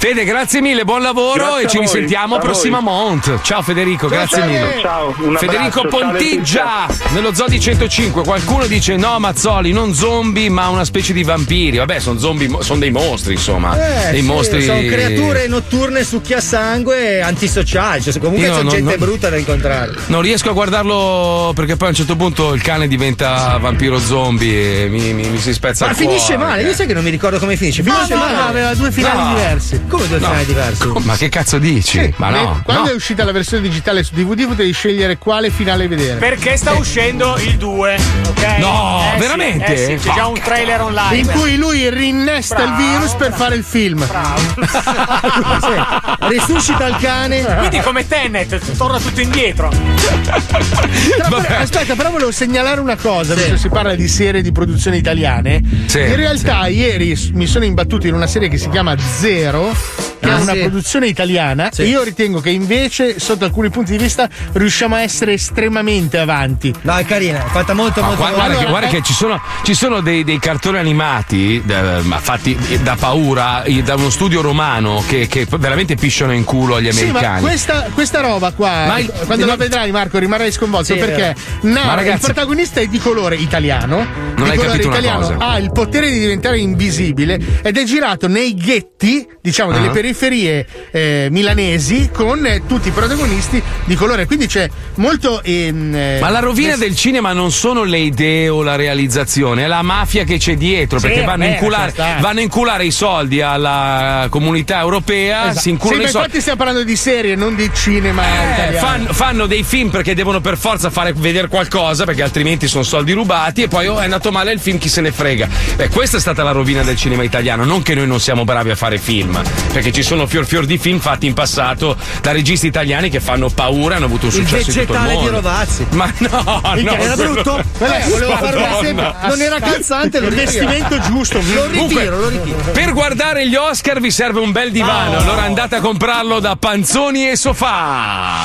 Fede, grazie mille, buon lavoro
Grazie
e ci
voi,
risentiamo
a
prossima Mont. Ciao Federico, grazie
ciao,
mille.
ciao, un
Federico Pontiggia nello Zodi 105. Qualcuno dice no, Mazzoli, non zombie, ma una specie di vampiri. Vabbè, sono zombie, sono dei mostri, insomma.
Eh,
dei
sì,
mostri.
Sono creature notturne succhiasangue antisociali. Cioè, comunque
Io
c'è
non-
gente
non-
brutta da incontrare.
Non riesco a guardarlo perché poi a un certo punto il cane diventa vampiro zombie e mi, mi- mi si spezza
Ma
il cuore.
finisce male, io sai che non mi ricordo come finisce. Finisce
no,
male.
no, aveva due finali
No.
diversi.
Come due
No.
finali diversi?
Ma che cazzo dici? Ma
Le-
no.
Quando
no.
è uscita la versione digitale su DVD potevi scegliere quale finale vedere.
Perché sta uscendo il 2, ok?
No,
Eh sì,
veramente?
eh sì, c'è già un trailer online.
In cui lui rinnesta il virus per fare il film.
Risuscita il cane.
Quindi come Tenet, torna tutto indietro.
Però, però, aspetta, però volevo segnalare una cosa, visto che si parla di serie di produzione italiane.
Sì,
in realtà ieri mi sono imbattuto in una serie che si chiama Zero,
Ah,
è una
sì.
produzione italiana.
Sì.
Io ritengo che invece, sotto alcuni punti di vista, riusciamo a essere estremamente avanti.
No, è carina, è fatta molto,
Ma
molto
gua- guarda,
Allora,
che, guarda
eh.
che ci sono, ci sono dei, dei cartoni animati eh, fatti da paura eh, da uno studio romano che, che veramente pisciano in culo agli
Sì, ma
americani.
questa, questa roba qua,
Ma il-
quando
no-
la vedrai, Marco, rimarrai sconvolto
Sì,
perché narra-
ragazzi-
il protagonista è di colore italiano.
Non
di
hai
colore
capito una
italiano
cosa.
ha il potere di diventare invisibile ed è girato nei ghetti, diciamo, delle
Ah.
periferie eh, milanesi con eh, tutti i protagonisti di colore. Quindi c'è molto. ehm, eh,
Ma la rovina
des-
del cinema non sono le idee o la realizzazione, è la mafia che c'è dietro,
Sì,
perché vanno a,
vabbè,
inculare,
lascia stare.
vanno a inculare i soldi alla comunità europea,
Esatto.
si inculano
Sì, ma
i soldi.
infatti stiamo parlando di serie, non di cinema
Eh,
italiano.
fanno, fanno dei film perché devono per forza fare vedere qualcosa perché altrimenti sono soldi rubati e poi oh, è andato male il film chi se ne frega beh questa è stata la rovina del cinema italiano non che noi non siamo bravi a fare film perché ci sono fior fior di film fatti in passato da registi italiani che fanno paura, hanno avuto un
Il
successo in tutto il mondo.
di Rovazzi.
Ma no, no,
era
quello-
brutto?
Quella- volevo fare un
Madonna.
esempio. Non era calzante, lo
Il
ritiro.
vestimento giusto.
Lo ritiro,
Comunque,
lo ritiro.
Per guardare gli Oscar vi serve un bel divano,
Oh.
allora andate a comprarlo da Panzoni e Sofà.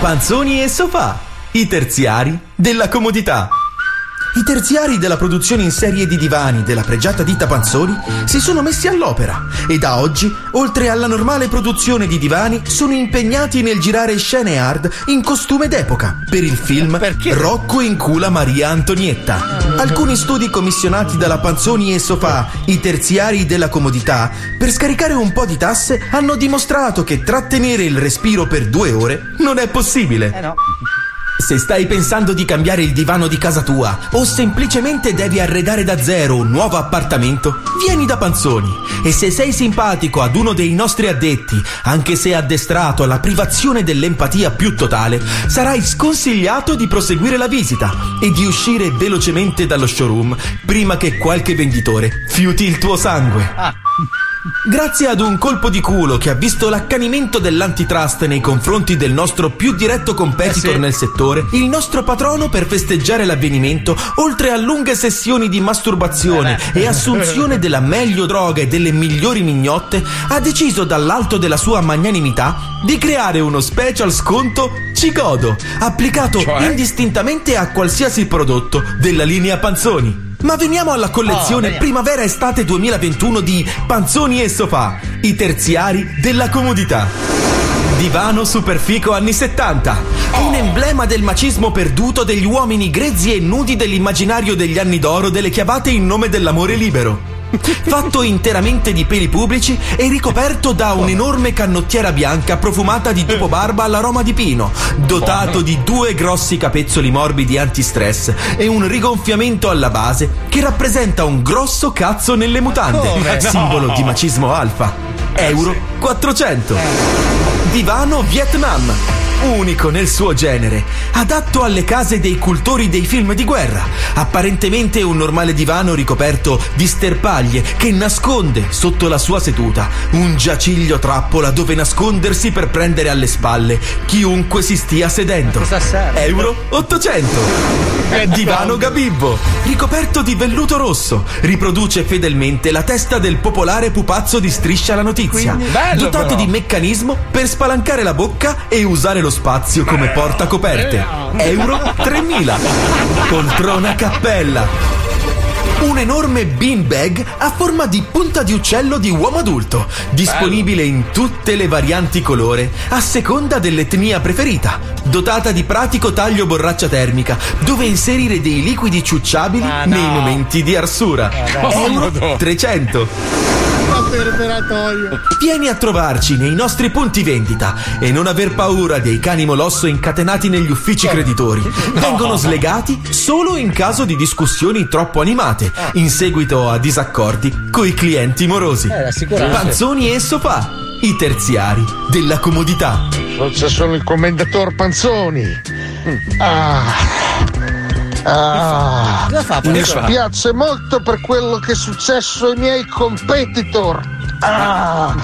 Panzoni e sofà, i terziari della comodità. I terziari della produzione in serie di divani della pregiata ditta Panzoni si sono messi all'opera e da oggi, oltre alla normale produzione di divani, sono impegnati nel girare scene hard in costume d'epoca per il film Rocco incula Maria Antonietta. Alcuni studi commissionati dalla Panzoni e Sofà, i terziari della comodità, per scaricare un po' di tasse hanno dimostrato che trattenere il respiro per due ore non è possibile. Se stai pensando di cambiare il divano di casa tua o semplicemente devi arredare da zero un nuovo appartamento, vieni da Panzoni. E se sei simpatico ad uno dei nostri addetti, anche se addestrato alla privazione dell'empatia più totale, sarai sconsigliato di proseguire la visita e di uscire velocemente dallo showroom prima che qualche venditore fiuti il tuo sangue. Grazie ad un colpo di culo che ha visto l'accanimento dell'antitrust nei confronti del nostro più diretto competitor nel settore, il nostro patrono per festeggiare l'avvenimento, oltre a lunghe sessioni di masturbazione e assunzione della meglio droga e delle migliori mignotte, ha deciso dall'alto della sua magnanimità di creare uno special sconto Cigodo, applicato
Cioè?
indistintamente a qualsiasi prodotto della linea Panzoni. Ma veniamo alla collezione
Oh, veniamo.
primavera-estate 2021 di Panzoni e Sofà, i terziari della comodità. Divano superfico anni 70, un emblema del macismo perduto degli uomini grezzi e nudi dell'immaginario degli anni d'oro delle chiavate in nome dell'amore libero. Fatto interamente di peli pubblici e ricoperto da un'enorme canottiera bianca profumata di barba all'aroma di pino, dotato di due grossi capezzoli morbidi antistress e un rigonfiamento alla base che rappresenta un grosso cazzo nelle mutande,
Come?
simbolo
No.
di macismo alfa. Euro 400. Divano Vietnam. Unico nel suo genere, adatto alle case dei cultori dei film di guerra. Apparentemente un normale divano ricoperto di sterpaglie che nasconde sotto la sua seduta un giaciglio trappola dove nascondersi per prendere alle spalle chiunque si stia sedendo. Euro 800. Divano Gabibbo, ricoperto di velluto rosso, riproduce fedelmente la testa del popolare pupazzo di Striscia la Notizia,
Quindi- Bello,
dotato
però.
di meccanismo per spalancare la bocca e usare lo spazio come portacoperte. Euro 3000. Poltrona cappella. Un enorme bean bag a forma di punta di uccello di uomo adulto, disponibile in tutte le varianti colore, a seconda dell'etnia preferita, dotata di pratico taglio borraccia termica, dove inserire dei liquidi ciucciabili nei momenti di arsura.
no.
Euro 300. Vieni a trovarci nei nostri punti vendita e non aver paura dei cani molosso incatenati negli uffici creditori. Vengono slegati solo in caso di discussioni troppo animate, in seguito a disaccordi coi clienti morosi.
Eh.
Panzoni e sofà, i terziari della comodità.
Forse sono il commendator Panzoni. Ah. Ah,
Cosa fa,
mi spiace molto per quello che è successo ai miei competitor. Ah,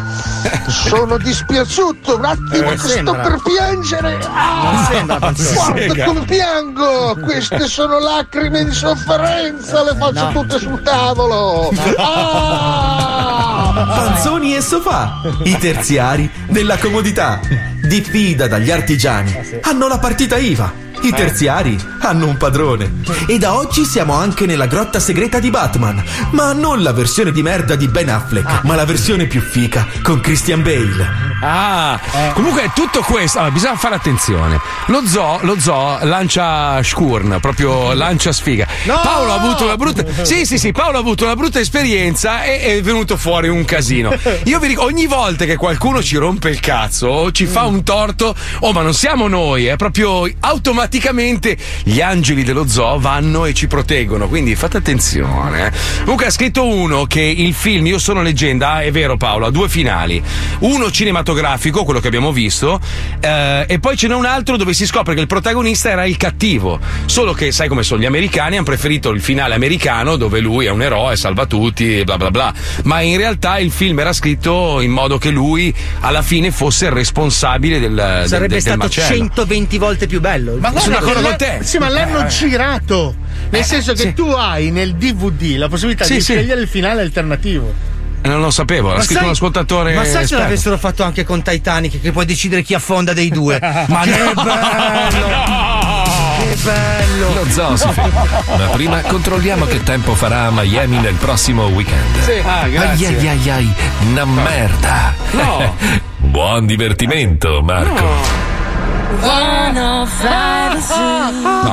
sono dispiaciuto un attimo
Eh,
che
sembra.
sto per piangere. Ah, guarda come piango. Queste sono lacrime di sofferenza, le faccio
No.
tutte sul tavolo. Ah!
Panzoni e sofà, i terziari della comodità. Diffida dagli artigiani. Hanno la partita IVA. I terziari hanno un padrone. E da oggi siamo anche nella grotta segreta di Batman. Ma non la versione di merda di Ben Affleck, ma la versione più fica con Christian Bale.
Ah, comunque tutto questo, allora, bisogna fare attenzione. Lo zoo, lo zoo lancia Shkurn, proprio lancia sfiga. Paolo ha avuto una brutta. Sì, sì, sì, Paolo ha avuto una brutta esperienza e è venuto fuori un casino. Io vi dico, ogni volta che qualcuno ci rompe il cazzo o ci fa un torto, oh, ma non siamo noi, è proprio automaticamente gli gli angeli dello zoo vanno e ci proteggono, quindi fate attenzione. eh. Comunque ha scritto uno che il film Io sono leggenda, ah, è vero Paolo, ha due finali. Uno cinematografico, quello che abbiamo visto, eh, e poi ce n'è un altro dove si scopre che il protagonista era il cattivo. Solo che sai come sono gli americani, hanno preferito il finale americano dove lui è un eroe, salva tutti, bla bla bla. Ma in realtà il film era scritto in modo che lui alla fine fosse il responsabile del, del-
Sarebbe
del,
stato
macello.
120 volte più bello.
Ma
Sono d'accordo con te.
Sì, ma l'hanno
Eh.
girato. Nel senso che
sì.
tu hai nel DVD la possibilità
Sì,
di
sì.
scegliere il finale alternativo.
Eh, Non lo sapevo, l'ha
Ma
scritto
sai-
un ascoltatore.
Ma sai se l'avessero fatto anche con Titanic, che puoi decidere chi affonda dei due? Ma che bello! Che bello!
Lo zoo si ferma. Ma prima controlliamo che tempo farà a Miami nel prossimo weekend.
Sì. Ah, grazie.
Ai ai ai ai, una merda.
No.
Buon divertimento, Marco.
No,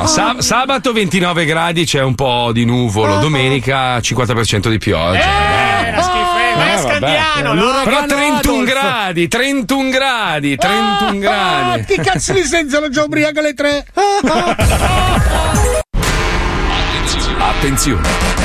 sa- sabato 29 gradi c'è un po' di nuvolo, domenica 50% di pioggia.
Eh, una schifezza. Ma è
Eh, vabbè.
scandiano, no?
Però 31
Adolf.
gradi, 31 gradi, 31
Ah,
gradi.
che cazzo di senso lo già ubriaco alle tre?
Attenzione!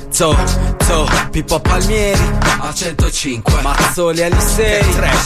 zo, zo, Pippo Palmieri a 105, Mazzoli Alisei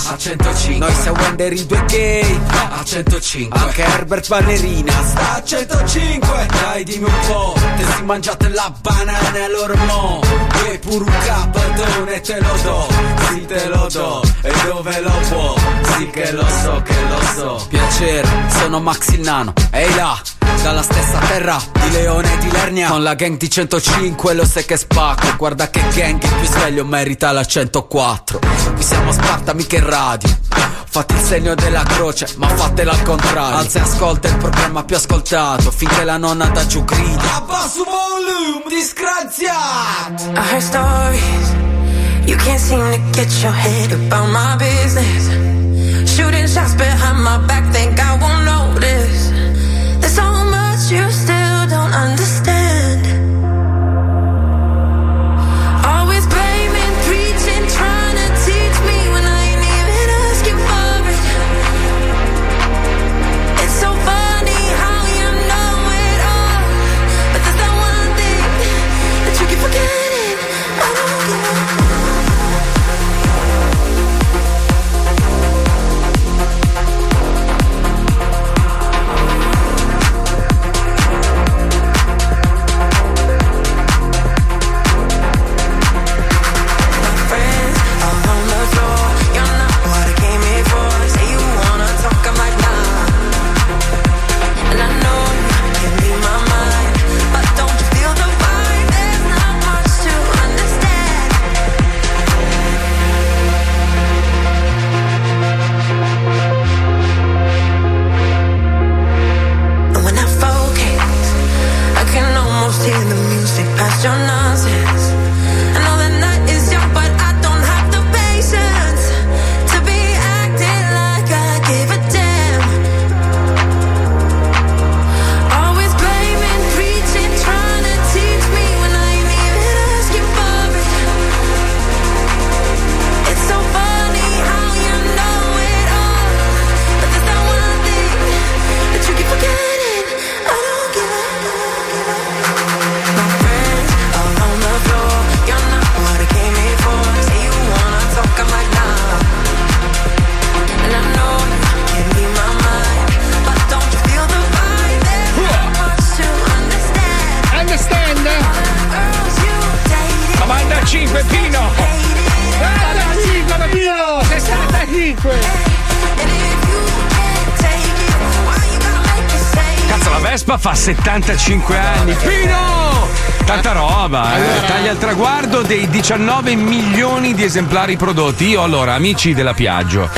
a 105, noi siamo Wender i due gay a 105, anche Herbert Ballerina sta a 105, dai dimmi un po', te si mangiate la banana e e pure un capatone te lo do, sì te lo do, e dove lo può, sì che lo so, che lo so. Piacere, sono Max il Nano, ehi là, dalla stessa terra di Leone e di Lernia. Con la gang di 105 lo sai che spacco. Guarda che gang il più sveglio merita la 104 Qui siamo a Sparta mica in radio. Fate il segno della croce ma fatela al contrario. Alza e ascolta il programma più ascoltato Finché la nonna da giù grida. Abbasso volume disgraziato.
I heard stories. You can't seem to get your head about my business. Shooting shots behind my back, think I won't notice. Don't understand.
75 anni. Pino! Tanta roba, eh. Taglia il traguardo dei 19 milioni di esemplari prodotti. Io allora, amici della Piaggio,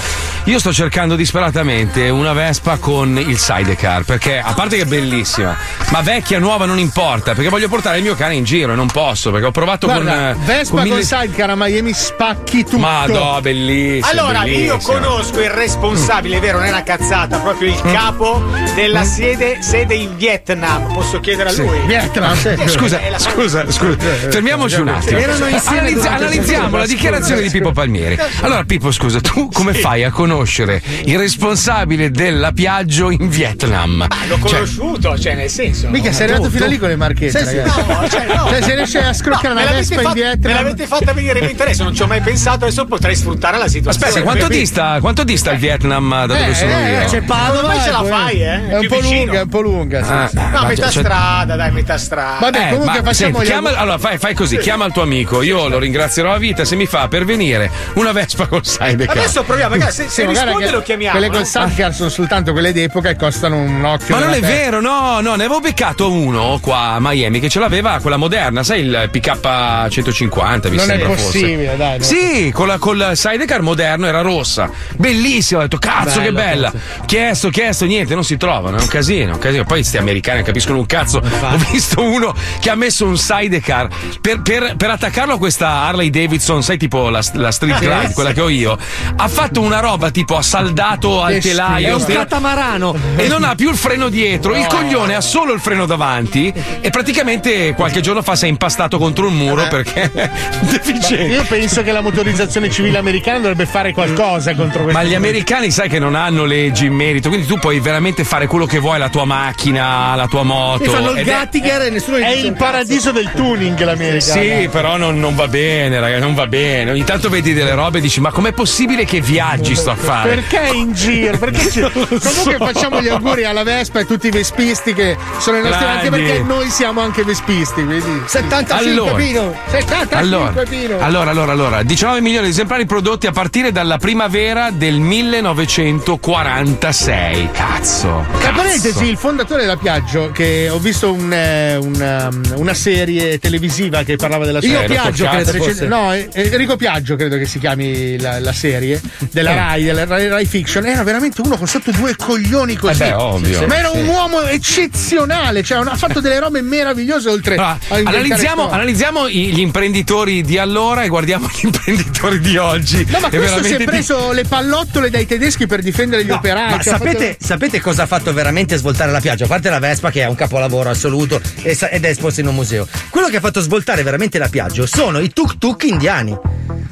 io sto cercando disperatamente una Vespa con il sidecar, perché a parte che è bellissima, ma vecchia, nuova non importa, perché voglio portare il mio cane in giro e non posso, perché ho provato
Guarda,
con... eh,
Vespa
con
con
mille-
sidecar a Miami spacchi tutto.
Ma no, bellissima.
Allora, io
bellissima.
conosco il responsabile, è vero, non è una cazzata, proprio il capo della sede, sede in Vietnam. Posso chiedere a
Sì.
lui?
Vietnam,
Scusa, scusa, scusa, fermiamoci un attimo.
Erano insieme
analizziamo la dichiarazione di Pippo Palmieri. Allora, Pippo, scusa, tu come fai a conoscere il responsabile della Piaggio in Vietnam?
L'ho
Cioè,
conosciuto, cioè nel senso.
Mica sei arrivato fino lì con le marchette,
Sì, no, cioè, no.
Cioè, se riesci a scroccare
No,
una
me l'avete
Vespa in
fatta-
Vietnam.
Me l'avete fatta venire mi interessa, non ci ho mai pensato, adesso potrei sfruttare la situazione.
Aspetta, quanto dista, quanto dista il Vietnam da dove
Eh,
sono
eh,
io?
c'è Padova,
Ormai ce la
poi-
fai, eh?
È un po'
vicino.
lunga, è un po' lunga. sì,
Ah,
sì.
No,
Ma
metà
c'è-
strada, dai, metà strada.
Vabbè,
Eh,
comunque
ma
facciamo
senti,
gli
chiama- allora fai, fai così, chiama il tuo amico, io lo ringrazierò a vita se mi fa per venire una Vespa col sidecar.
Adesso proviamo, ragazzi, se, risponde
che
lo chiamiamo.
Quelle col
eh.
sidecar sono soltanto quelle d'epoca e costano un occhio.
Ma non è
testa.
vero, no, no, ne avevo beccato uno qua a Miami che ce l'aveva quella moderna, sai il PK 150, mi
Non è
sembra fosse.
possibile, dai. no.
Sì, con la, col sidecar moderno era rossa. Bellissima, ho detto cazzo che
Bella,
bella. Chiesto, chiesto, niente, non si trovano, è un casino, un casino. Poi sti americani capiscono un cazzo. Ho visto uno che ha messo un sidecar per, per- per attaccarlo a questa Harley Davidson, sai tipo la, la street glide, quella che ho io. Ha fatto una roba tipo ha saldato al
Che
telaio.
È un catamarano.
e non ha più il freno dietro, il coglione ha solo il freno davanti e praticamente qualche giorno fa si è impastato contro un muro perché è deficiente.
Io penso che la motorizzazione civile americana dovrebbe fare qualcosa contro questo.
Ma gli americani sai che non hanno leggi in merito, quindi tu puoi veramente fare quello che vuoi, la tua macchina, la tua moto.
Mi fanno il Gattiger e nessuno È il paradiso del tuning l'America.
Sì, però non, non va bene, ragazzi, non va bene. Ogni tanto vedi delle robe e dici: Ma com'è possibile che viaggi sto a fare?
Perché in giro? Perché ci- Comunque facciamo gli auguri alla Vespa e a tutti i vespisti che sono i nostri anche
Grandi.
perché noi siamo anche vespisti, quindi
75
Allora.
Pino.
75
Allora,
Pino.
allora, allora, allora, 19 milioni di esemplari prodotti a partire dalla primavera del 1946. Cazzo.
Tra
cazzo.
parentesi, il fondatore della Piaggio, che ho visto un, eh, una, una serie televisiva che parlava della sua
Io Piaggio, credo.
No, eh, Enrico Piaggio credo che si chiami la, la serie della
Eh.
Rai, della Rai, Fiction. Era veramente uno con sotto due coglioni così.
Eh beh, ovvio.
Ma era
Sì.
un uomo eccezionale, cioè ha fatto delle robe meravigliose oltre
Allora,
a
analizziamo, analizziamo gli imprenditori di allora e guardiamo gli imprenditori di oggi.
No, ma
È
questo si è preso le pallottole dai tedeschi per difendere gli operai.
Ma
cioè,
sapete,
fatto-
sapete cosa ha fatto veramente svoltare la piaggia? A parte la Vespa, che è un capolavoro assoluto ed è esposto in un museo. Quello che ha fatto svoltare veramente la piaggia sono i tuk-tuk indiani.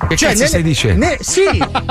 Che cazzo stai dicendo?
ne- sì,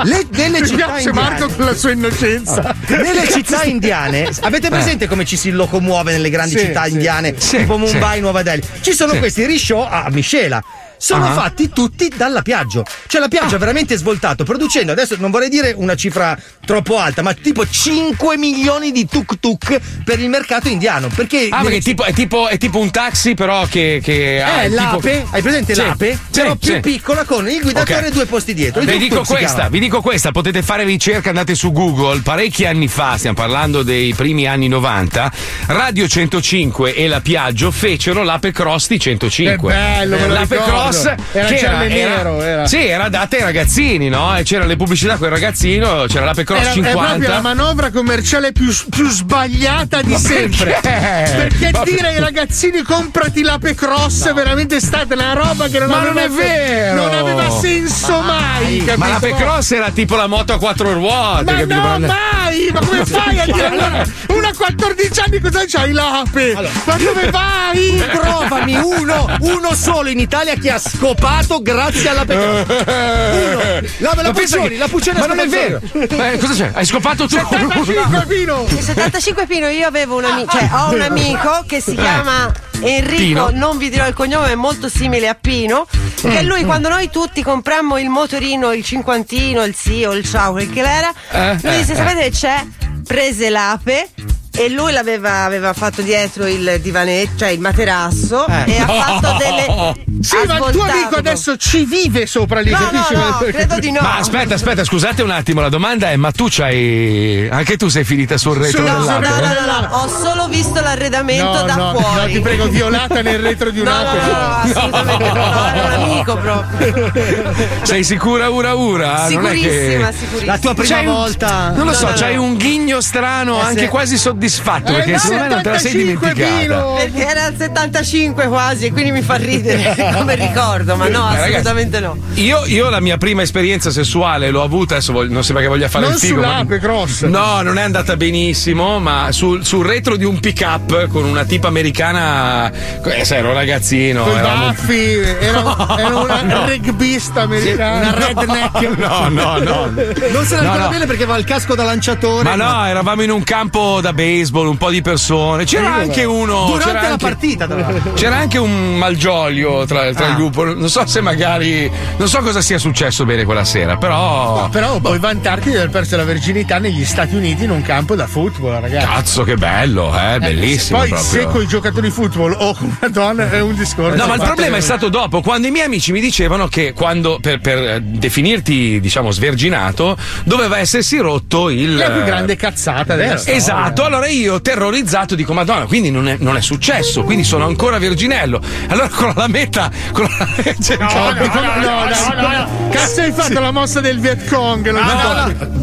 le- nelle città indiane.
Marco con la sua innocenza.
Nelle città indiane, avete presente come ci si locomuove nelle grandi
Sì,
città indiane,
Sì,
tipo Mumbai. Nuova Delhi? Ci sono questi risciò a Miscela. Sono
Ah.
fatti tutti dalla Piaggio. Cioè la Piaggio ha veramente svoltato, producendo, adesso non vorrei dire una cifra troppo alta, ma tipo 5 milioni di tuk-tuk per il mercato indiano. Perché
Ah, perché è tipo, è, tipo, è tipo un taxi, però che. che ha
è
tipo-
l'ape, hai presente
Sì,
l'ape?
sì,
Però più
sì.
piccola con il guidatore
Ok.
e due posti dietro.
Vi dico questa, vi dico questa, potete fare ricerca, andate su Google, parecchi anni fa, stiamo parlando dei primi anni 90, Radio 105 e la Piaggio fecero l'Ape Cross di 105.
Che bello,
L'Ape
ricordo.
Cross
Era
che
Gialle Nero, era.
Sì, era adatta ai ragazzini, no? E c'erano le pubblicità con il ragazzino, c'era l'Ape Cross
Era, è
50.
proprio la manovra commerciale più, più sbagliata di
Ma
sempre.
perché?
Perché
Ma-
dire ai ragazzini comprati l'ape cross è veramente stata una roba che non
Ma
aveva
non è vero!
Non aveva senso mai. capito?
Ma l'Ape Cross era tipo la moto a quattro ruote.
Ma
capito?
no, mai! Ma come fai a dire allora? Una a 14 anni cosa c'hai l'ape? Ma dove vai?
Trovami uno, uno solo in Italia che ha scopato grazie alla Uno. La, la
Ma
Puccioni,
che-
la Puccioni
Ma non è vero! Eh, cosa c'è? Hai scopato tu?
75 Pino!
Il 75 Pino, io avevo un amico, cioè ho un amico che si chiama Enrico,
Pino?
non vi dirò il cognome, è molto simile a Pino. Che lui, quando noi tutti comprammo il motorino, il cinquantino, il sì o il ciao, quel che era,
Eh,
lui disse:
eh,
Sapete che c'è? Prese l'ape. E lui l'aveva aveva fatto dietro il divanetto, cioè il materasso,
Eh.
e ha
No!
fatto delle.
Sì, ma il tuo amico adesso ci vive sopra lì,
No,
capisci?
no, no, credo di no.
Ma aspetta, aspetta, scusate un attimo, la domanda è: ma tu c'hai. Anche tu sei finita sul retro
No, no,
dell'auto?
no, no, no, ho solo visto l'arredamento
No,
da
no,
fuori.
no, ti prego, violata nel retro di
No,
un'auto.
no, no, no, assolutamente no, era un amico proprio.
Sei sicura, ura, ura? Non è che...
Sicurissima, sicurissima.
La tua prima
C'hai un-
volta.
Non lo so,
No, no,
c'hai
no.
un ghigno strano,
Eh,
anche
sì.
quasi soddisfatto,
Eh,
perché
no,
secondo me non te la sei
75
dimenticata.
Pino.
Perché era il 75 quasi e quindi mi fa ridere come ricordo, ma no,
Eh, ragazzi,
assolutamente no.
Io, io la mia prima esperienza sessuale l'ho avuta, adesso voglio- non sembra che voglia fare
Non
il figo. ma-
cross.
No, non è andata benissimo, ma sul, sul retro di un pick up con una tipa americana. Eh, sai, ero un ragazzino.
Con
eravamo-
baffi, era, era una
No.
rugbista americana.
Una redneck.
No, no, no.
Non se la
No,
ricorda
no.
bene perché aveva il casco da lanciatore.
Ma no, eravamo in un campo da baseball, un po' di persone. C'era anche uno.
Durante
c'era
la
anche-
partita, tra l'altro.
C'era anche un malgioglio tra, tra
Ah.
il gruppo. Non so se magari. Non so cosa sia successo bene quella sera, però.
Però puoi vantarti di aver perso la verginità negli Stati Uniti in un campo da football, ragazzi.
Cazzo, che bello, eh, bellissimo.
Poi
proprio.
se con i giocatori di football o con una donna è un discorso.
No, ma il problema è stato dopo, quando i miei amici mi dicevano che quando per, per, eh, definirti, diciamo, sverginato, doveva essersi rotto il.
La più grande cazzata della storia.
Esatto, allora io terrorizzato dico Madonna, quindi non è, non è successo, quindi sono ancora virginello. Allora con la lametta, con la
No, no, no, Cazzo hai fatto la mossa del Viet Cong?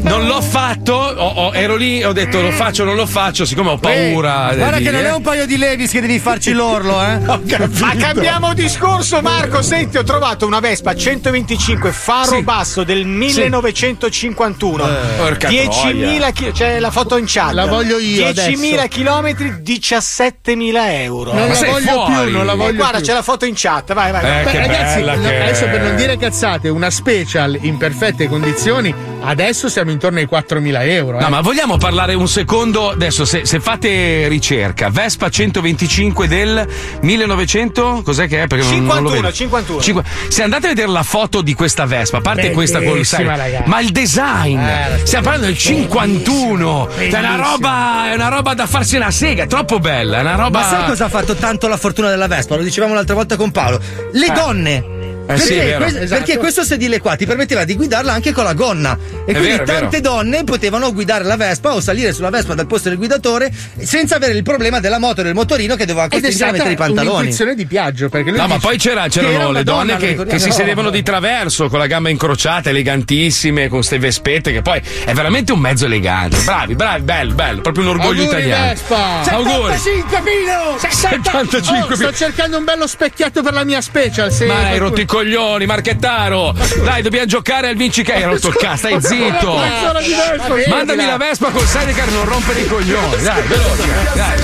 Non l'ho fatto, ho- ho- ero lì, ho detto lo faccio, non lo faccio, siccome ho paura.
Eh, Guarda
di-
che non è un paio di Levis che devi farci l'orlo, eh.
Ma cambiamo discorso, Marco. Senti, ho trovato una Vespa 125 faro
Sì.
basso del 1951.
porca
10.000 chi- c'è la foto in chat.
La voglio io
10.000
adesso.
chilometri, 17.000 euro.
Non
Ma
la
sei
voglio
fuori?
più, non la voglio
guarda,
più.
c'è la foto in chat. Vai, vai.
Eh,
vai.
Beh, ragazzi, no,
che-
adesso per non dire cazzate, una special in perfette condizioni, adesso siamo intorno ai 4.000 euro. eh.
No, ma vogliamo parlare un secondo? Adesso, se, se fate ricerca, Vespa 125 del 1900, cos'è che è? Perché non, non lo
51,
vedo.
51.
Cinqu- Se andate a vedere la foto di questa Vespa, a parte questa sai,
ragazzi.
ma il design,
Eh,
stiamo parlando del 51, Cioè, è una roba, è una roba da farsi una sega, è troppo bella, è una roba.
Ma sai cosa ha fatto tanto la fortuna della Vespa? Lo dicevamo l'altra volta con Paolo. Le donne.
Eh sì, è
perché,
vero.
que-
Esatto.
perché questo sedile qua ti permetteva di guidarla anche con la gonna. E
È
quindi
vero, è
tante
vero.
donne potevano guidare la Vespa o salire sulla Vespa dal posto del guidatore senza avere il problema della moto e del motorino che doveva
è
costringere a mettere i pantaloni.
un'intuizione di Piaggio perché lui
No, ma poi c'era- c'erano le donne
donna,
che, che si
No.
sedevano di traverso con la gamba incrociata, elegantissime, con queste vespette, che poi è veramente un mezzo elegante. Bravi, bravi, bello, bello, proprio un orgoglio
Auguri,
italiano.
Vespa!
Auguri.
75 Pino!
75
Oh, sto cercando un bello specchietto per la mia special. Se
Ma hai
qualcuno-
rotto i coglioni, Marchettaro! Dai, dobbiamo giocare al vinci che hai rotto il cazzo, stai zitto! Mandami la Vespa col sidecar, non rompere i coglioni, dai, veloce, dai,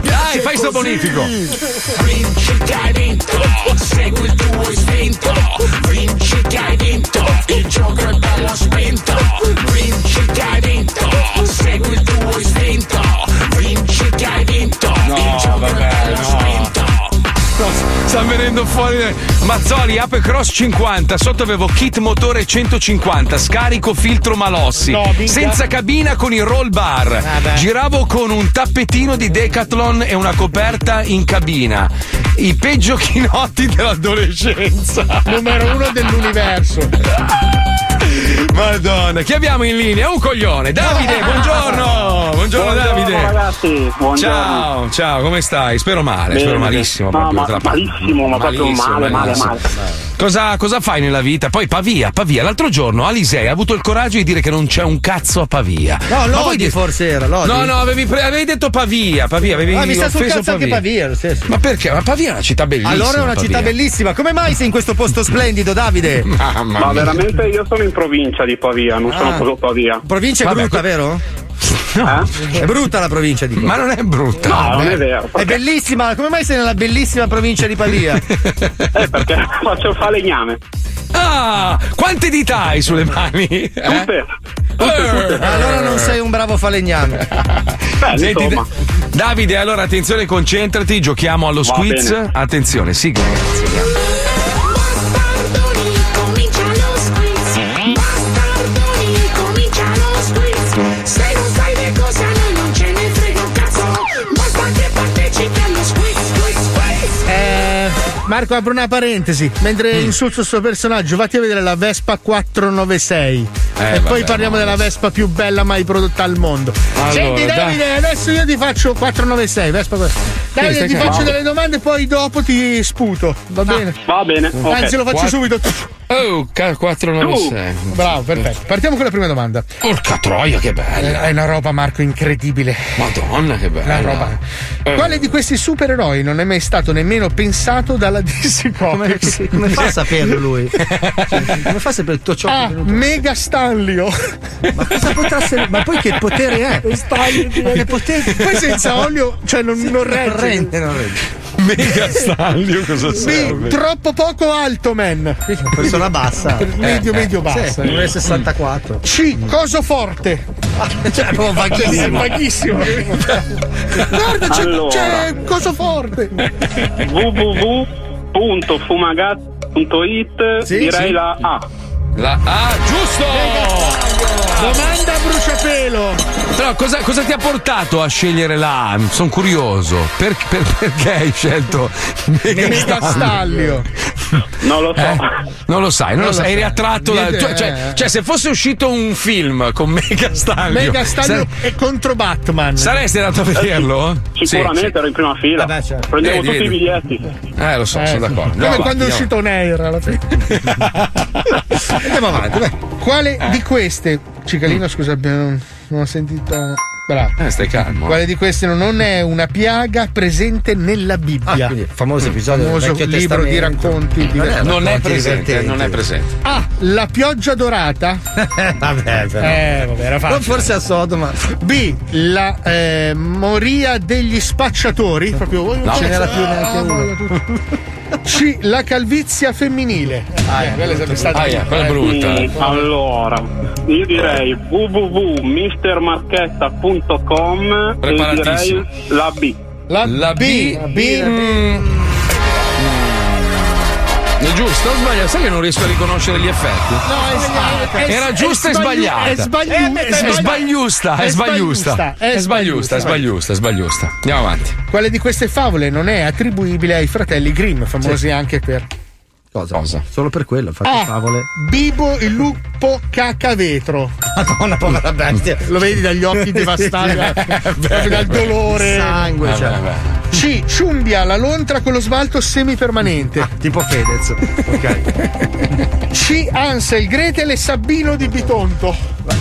Dai, fai sto bonifico!
Vinci che hai vinto Segui il tuo istinto Vinci che hai vinto Il gioco è bello spinto
sta venendo fuori. Mazzoli, Ape Cross 50. Sotto avevo kit motore 150, scarico filtro malossi.
No,
senza cabina con il roll bar. Giravo con un tappetino di Decathlon e una coperta in cabina. I peggio chinotti dell'adolescenza.
Numero uno dell'universo.
Madonna, chi abbiamo in linea? Un coglione. Davide, buongiorno. Buongiorno, Davide.
ragazzi, buongiorno.
Ciao, ciao, come stai? Spero male,
Bene,
spero malissimo.
No,
proprio,
ma- malissimo, ma proprio
Malissimo,
male, male,
malissimo.
male.
Cosa, cosa fai nella vita? Poi Pavia, Pavia. L'altro giorno Alisei ha avuto il coraggio di dire che non c'è un cazzo a Pavia.
No,
Ma
Lodi
voi di-
forse era, Lodi.
No, no, avevi, pre- avevi detto Pavia, Pavia, avevi
Ah, mi sta sul cazzo anche Pavia, lo stesso.
Ma perché? Ma Pavia è una città bellissima.
Allora è una
Pavia.
città bellissima. Come mai sei in questo posto splendido, Davide?
Mamma
Ma
mia.
veramente io sono in provincia di Pavia, non
Ah.
sono proprio Pavia.
Provincia è
Vabbè,
brutta,
co-
vero?
Eh?
È brutta la provincia di
Ma non è brutta.
No, non è vero.
È bellissima, come mai sei nella bellissima provincia di Pavia?
Eh, perché faccio il falegname.
Ah, quante dita hai sulle mani? Eh?
Tutte.
Eh.
allora non sei un bravo falegname.
Beh,
Senti,
insomma.
Da- Davide, allora attenzione, concentrati, giochiamo allo
Va
squiz.
bene.
Attenzione, sigla ragazzi.
Marco, apro una parentesi. Mentre insulto il suo personaggio, vatti a vedere la Vespa 496.
Eh,
e poi parliamo
no.
della Vespa più bella mai prodotta al mondo.
Allora,
Senti,
dai.
Davide, adesso io ti faccio 496. Vespa. Davide,
stai
ti faccio delle domande e poi dopo ti sputo. Va bene?
Va bene. ok.
Anzi, lo faccio
Quattro-
subito.
Oh, ca- 496.
Bravo, perfetto. Partiamo con la prima domanda.
Porca troia, che bella.
È una roba, Marco, incredibile.
Madonna, che bella.
La roba.
Eh.
Quale di questi supereroi non è mai stato nemmeno pensato dalla DC Comics?
Come, come fa a saperlo lui? Cioè, come fa a sapere tutto ciò che è
Ah,
venuto?
Stanlio.
Ma cosa potrà essere? Ma poi che potere è? Che potere?
Poi senza olio, cioè non, non regge.
rende, non rende.
Mega Stanlio, cosa serve?
troppo poco alto, man.
Persona bassa.
Medio,
Eh,
medio
eh,
bassa.
sì, 1,64.
C, coso forte.
Cioè, proprio vaghissimo.
Vaghissimo. Guarda, c'è,
Allora.
c'è coso forte.
www.fumagazzi.it
Sì,
direi
sì.
la A.
La Ah, giusto!
Domanda a bruciapelo.
Però cosa, cosa ti ha portato a scegliere la A? Sono curioso. Per- per- perché hai scelto Mega,
Mega Stallio.
Non lo so.
Eh? Non lo sai, non,
Non
lo
lo
sai, eri attratto da. Tu- cioè,
eh.
cioè, se fosse uscito un film con Mega Stanlio,
Mega Stallio è contro Batman.
saresti andato a vederlo?
Sicuramente
Sì,
ero in prima fila.
Vabbè, certo.
Prendevo
Vedi,
tutti
vedi.
i biglietti.
Eh, lo so,
Eh,
sono
sì.
d'accordo.
Come
Andiamo
quando è
avanti,
uscito Nair alla fine.
Andiamo avanti, vai.
Quale
Eh.
di queste, Cicalino, scusa, abbiamo- non ho sentito. Bravo.
Eh, stai calmo.
Quale di queste non è una piaga presente nella Bibbia?
Ah, quindi, famoso episodio del
famoso
Vecchio
libro di racconti. di-
Non è
Non è presente, non è presente.
A. La pioggia dorata.
Vabbè, però.
Eh, vabbè, era
Non
facile.
forse a Sodoma.
B. La eh, moria degli spacciatori. Proprio voi non
No,
ce n'era più neanche uno. C. La calvizia femminile. Ah, eh, quella è sempre stata.
Aia, quella è brutta.
Mm, allora, io direi www.mistermarchetta.com e direi la B.
La,
La
B.
B.
La B.
Mm. È giusto o sbagliato? Sai che non riesco a riconoscere gli effetti?
No, è sbagliata. È-
Era
è
giusta e
sbagli-
sbagliata.
È sbagliu-
È
è sbagli-
sbagliusta, è sbagliusta, È sbagliusta, è sbagliusta, è sbagliusta. Andiamo avanti.
Quale di queste favole non è attribuibile ai fratelli Grimm, famosi anche per
Cosa?
Cosa?
Solo per quello, infatti
A.
favole.
Bibo il lupo cacavetro.
Madonna, povera bestia.
Lo vedi dagli occhi devastati, dal dolore.
Sangue,
Vabbè,
cioè.
vabbè.
C. Ciumbia la lontra con lo smalto semipermanente.
Tipo Fedez. Ok.
C. Ansel, Gretel e Sabino di Bitonto.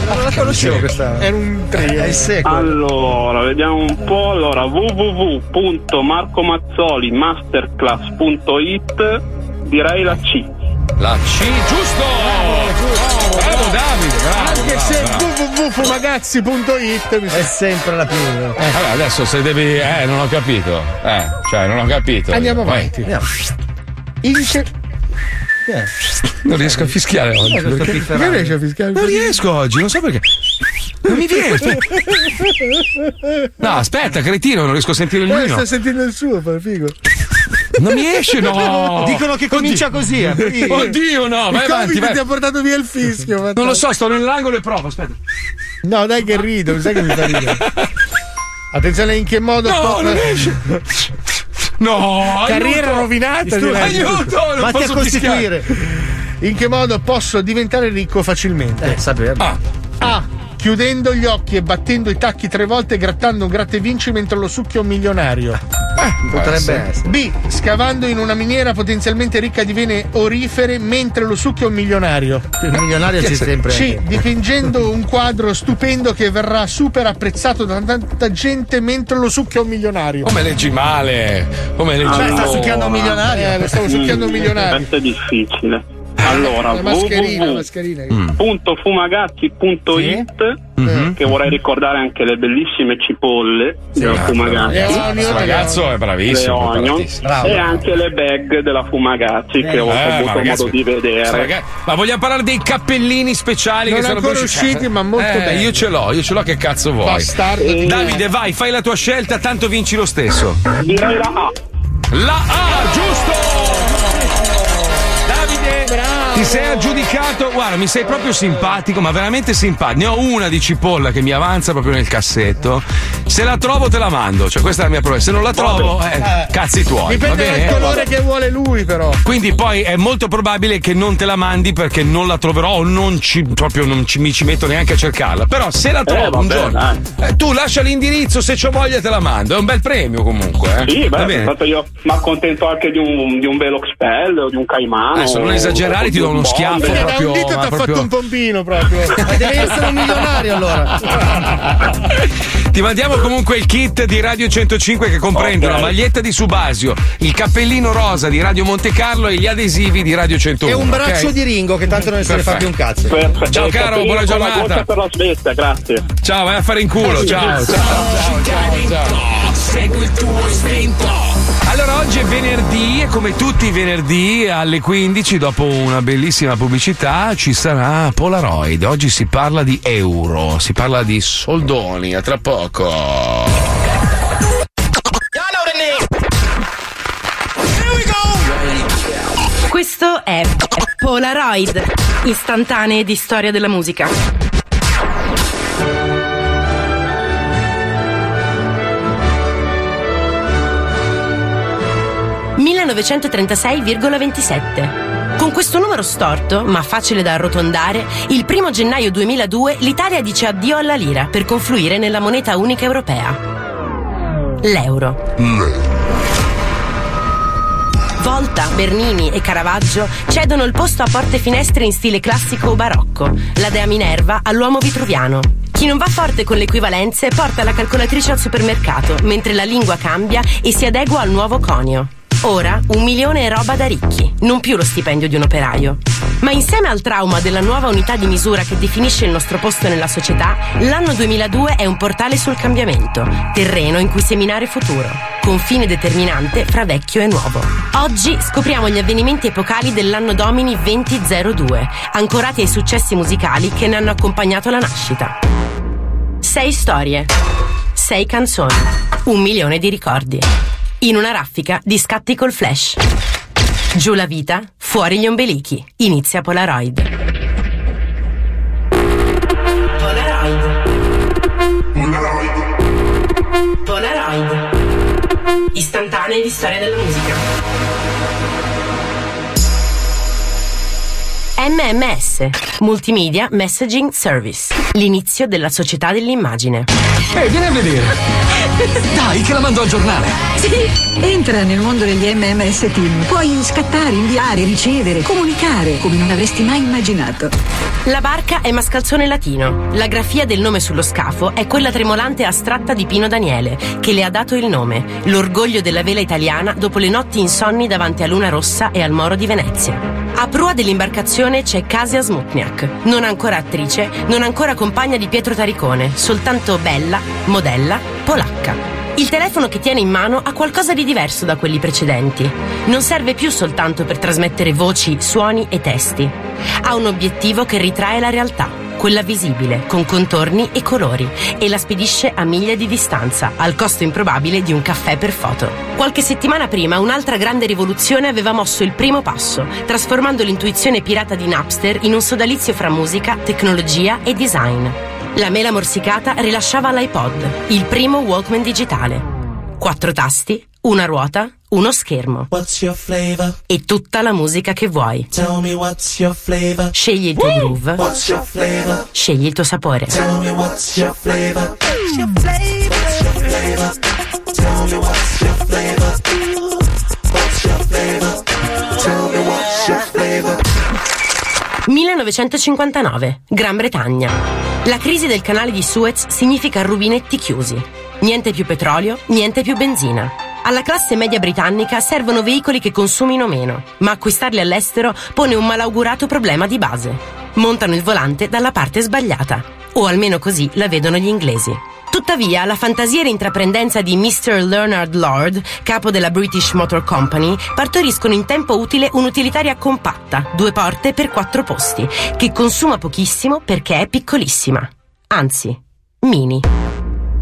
Non la conoscevo questa.
Era un trio.
È il sequel.
Allora, vediamo un po'. Allora, www.marcomazzolimasterclass.it direi la C.
La C, giusto! Bravo Davide, bravo.
Anche
bravo,
se
bravo.
www.fumagazzi.it mi
È sempre la più.
Vabbè, adesso se devi. Eh, non ho capito. Eh, cioè, non ho capito.
Andiamo
Vai.
avanti.
Andiamo.
In che...
Non riesco a fischiare oggi.
Pifferando?
Non riesci a fischiare?
Non riesco oggi, non so perché. Non mi viene. No, aspetta, cretino, non riesco a sentire il
Eh,
mio.
sto sentendo il suo, fa figo.
Non mi esce, no.
Dicono che comincia così. eh.
Oddio, no, vai
il
avanti, vai.
ti ha portato via il fischio.
Non lo so, sto nell'angolo e provo, aspetta.
No, dai che rido, mi sai che mi fa ridere. Attenzione in che modo
No,
po-
non esce. No,
carriera
aiuto.
rovinata direi.
Aiuto, non
Vatti a
posso
costituire.
In che modo posso diventare ricco facilmente?
Eh, saperlo.
Ah,
A. Chiudendo gli occhi e battendo i tacchi tre volte e grattando un gratta e vinci mentre lo succhio un milionario.
Potrebbe essere.
B. Scavando in una miniera potenzialmente ricca di vene orifere mentre lo succhio un milionario.
Il milionario c'è sempre.
C. Dipingendo un quadro stupendo che verrà super apprezzato da tanta gente mentre lo succhia un milionario.
come leggi male. Come leggi
Cioè, sta
male.
succhiando un milionario.
Eh, lo stavo succhiando un milionario.
È difficile. Allora, www.fumagazzi.it
Mhm.
che vorrei ricordare anche le bellissime cipolle della Fumagazzi.
Le
Questo ragazzo è bravissimo.
Bravo.
e anche le bag della Fumagazzi che ho
Eh,
avuto
ragazzi,
modo di vedere.
Ma vogliamo parlare dei cappellini speciali
Non
che sono
ancora usciti, ma molto
eh,
belli.
Io ce l'ho, io ce l'ho, che cazzo vuoi?
Bastardo.
Eh,
Davide, vai, fai la tua scelta, tanto vinci lo stesso.
Direi la A.
La A, giusto! Ale, ti sei aggiudicato. Guarda, mi sei proprio simpatico, ma veramente simpatico. Ne ho una di cipolla che mi avanza proprio nel cassetto. Se la trovo, te la mando. Cioè, questa è la mia promessa. Se non la trovo, eh, cazzi tuoi. va
Dipende
bene?
dal colore che vuole lui, però.
Quindi poi è molto probabile che non te la mandi perché non la troverò o non ci, proprio non ci, mi ci metto neanche a cercarla. Però se la trovo
Eh,
un
vabbè,
giorno, eh, tu lascia l'indirizzo, se c'ho voglia te la mando. È un bel premio comunque. Eh.
Sì,
Va
beh,
bene.
tanto io mi accontento anche di un, di un Velox Spell o di un Caimano.
Adesso non esagerare, ti do uno schiaffo
da
proprio.
un dito ti ha
proprio-
fatto un pompino proprio.
Ma devi essere un milionario allora.
Ti mandiamo comunque il kit di Radio 105 che comprende
Ok.
la maglietta di Subasio, il cappellino rosa di Radio Monte Carlo e gli adesivi di Radio 101.
E un braccio
ok?
di Ringo che tanto non se ne fa più un cazzo.
Perfetto.
Ciao caro, buona giornata.
per la Svezia, grazie.
Ciao, vai a fare in culo. Ciao, ciao, ciao, ciao, ciao.
Segui il tuo istinto.
Allora, oggi è venerdì e come tutti i venerdì alle 15, dopo una bellissima pubblicità, ci sarà Polaroid. Oggi si parla di euro, si parla di soldoni. A tra poco.
Questo è Polaroid, istantanee di storia della musica. «1936,27». Con questo numero storto, ma facile da arrotondare, il primo gennaio 2002 l'Italia dice addio alla lira per confluire nella moneta unica europea. L'euro. Volta, Bernini e Caravaggio cedono il posto a porte finestre in stile classico o barocco, la Dea Minerva all'uomo vitruviano. Chi non va forte con le equivalenze porta la calcolatrice al supermercato, mentre la lingua cambia e si adegua al nuovo conio. Ora un milione è roba da ricchi, non più lo stipendio di un operaio. Ma insieme al trauma della nuova unità di misura che definisce il nostro posto nella società, l'anno 2002 è un portale sul cambiamento, terreno in cui seminare futuro, confine determinante fra vecchio e nuovo. Oggi scopriamo gli avvenimenti epocali dell'anno domini 2002, ancorati ai successi musicali che ne hanno accompagnato la nascita. Sei storie, sei canzoni, un milione di ricordi. In una raffica di scatti col flash. Giù la vita, fuori gli ombelichi. Inizia Polaroid. Polaroid. Polaroid. Istantanee di storia della musica. MMS, Multimedia Messaging Service, l'inizio della società dell'immagine.
Ehi, vieni a vedere. Dai, che la mando al giornale.
Sì, entra nel mondo degli MMS Team. Puoi scattare, inviare, ricevere, comunicare come non avresti mai immaginato.
La barca è mascalzone latino. La grafia del nome sullo scafo è quella tremolante e astratta di Pino Daniele, che le ha dato il nome, l'orgoglio della vela italiana dopo le notti insonni davanti a Luna Rossa e al Moro di Venezia. A prua dell'imbarcazione c'è Kasia Smutniak, non ancora attrice, non ancora compagna di Pietro Taricone, soltanto bella, modella, polacca. Il telefono che tiene in mano ha qualcosa di diverso da quelli precedenti. Non serve più soltanto per trasmettere voci, suoni e testi. Ha un obiettivo che ritrae la realtà, quella visibile, con contorni e colori, e la spedisce a miglia di distanza, al costo improbabile di un caffè per foto. Qualche settimana prima un'altra grande rivoluzione aveva mosso il primo passo, trasformando l'intuizione pirata di Napster in un sodalizio fra musica, tecnologia e design. La mela morsicata rilasciava l'iPod, il primo Walkman digitale. Quattro tasti, una ruota, uno schermo. E tutta la musica che vuoi. Scegli il tuo groove. Scegli il tuo sapore.
What's your flavor? Tell me what's your flavor.
1959, Gran Bretagna. La crisi del canale di Suez significa rubinetti chiusi. Niente più petrolio, niente più benzina. Alla classe media britannica servono veicoli che consumino meno, ma acquistarli all'estero pone un malaugurato problema di base. Montano il volante dalla parte sbagliata, o almeno così la vedono gli inglesi. Tuttavia, la fantasia e l'intraprendenza di Mr. Leonard Lord, capo della British Motor Company, partoriscono in tempo utile un'utilitaria compatta, due porte per quattro posti, che consuma pochissimo perché è piccolissima. Anzi, mini.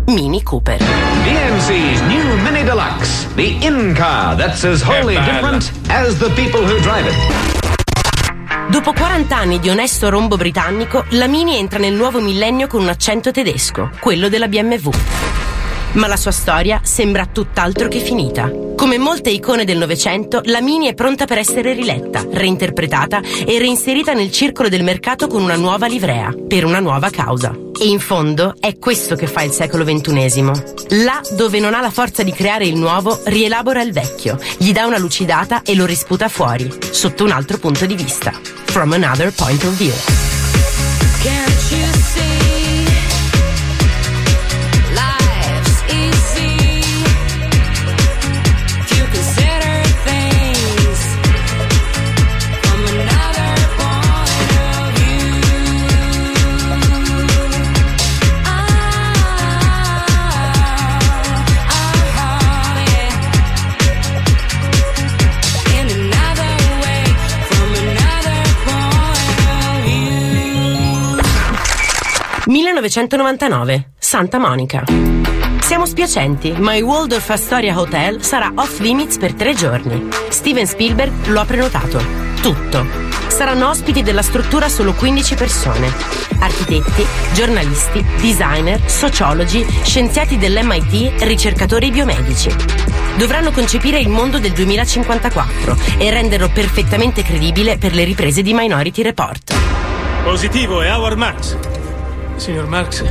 Mini Cooper.
DMC's new Mini Deluxe, the in car that's as wholly different as the people who drive it.
Dopo 40 anni di onesto rombo britannico, la Mini entra nel nuovo millennio con un accento tedesco, quello della BMW. Ma la sua storia sembra tutt'altro che finita. Come molte icone del Novecento, la Mini è pronta per essere riletta, reinterpretata e reinserita nel circolo del mercato con una nuova livrea, per una nuova causa. E in fondo è questo che fa il secolo XXI. Là dove non ha la forza di creare il nuovo, rielabora il vecchio, gli dà una lucidata e lo risputa fuori, sotto un altro punto di vista. From another point of view.
Can't you see?
1999, Santa Monica. Siamo spiacenti, ma il Waldorf Astoria Hotel sarà off limits per tre giorni. Steven Spielberg lo ha prenotato. Tutto. Saranno ospiti della struttura solo 15 persone. Architetti, giornalisti, designer, sociologi, scienziati dell'MIT, ricercatori biomedici. Dovranno concepire il mondo del 2054 e renderlo perfettamente credibile per le riprese di Minority Report.
Positivo è Howard Marks. Signor Marks,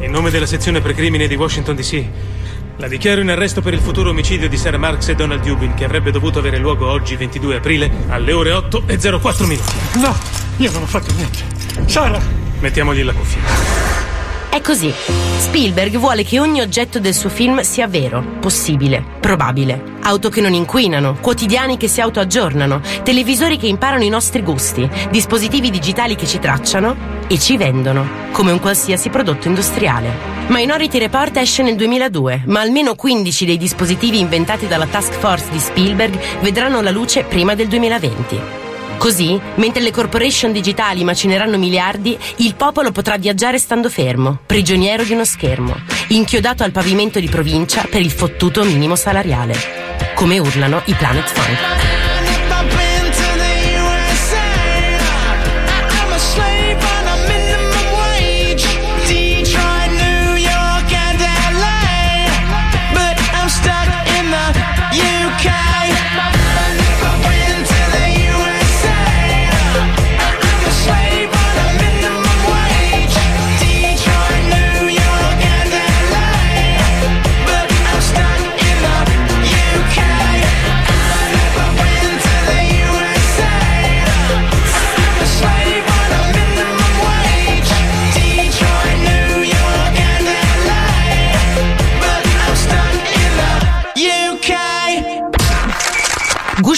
in nome della sezione precrimine di Washington DC, la dichiaro in arresto per il futuro omicidio di Sarah Marks e Donald Dubin che avrebbe dovuto avere luogo oggi 22 aprile alle ore 8 e 04 minuti.
No, io non ho fatto niente. Sara!
Mettiamogli la cuffia.
È così. Spielberg vuole che ogni oggetto del suo film sia vero, possibile, probabile. Auto che non inquinano, quotidiani che si autoaggiornano, televisori che imparano i nostri gusti, dispositivi digitali che ci tracciano e ci vendono, come un qualsiasi prodotto industriale. Minority Report esce nel 2002, ma almeno 15 dei dispositivi inventati dalla task force di Spielberg vedranno la luce prima del 2020. Così, mentre le corporation digitali macineranno miliardi, il popolo potrà viaggiare stando fermo, prigioniero di uno schermo, inchiodato al pavimento di provincia per il fottuto minimo salariale. Come urlano i Planet Funk.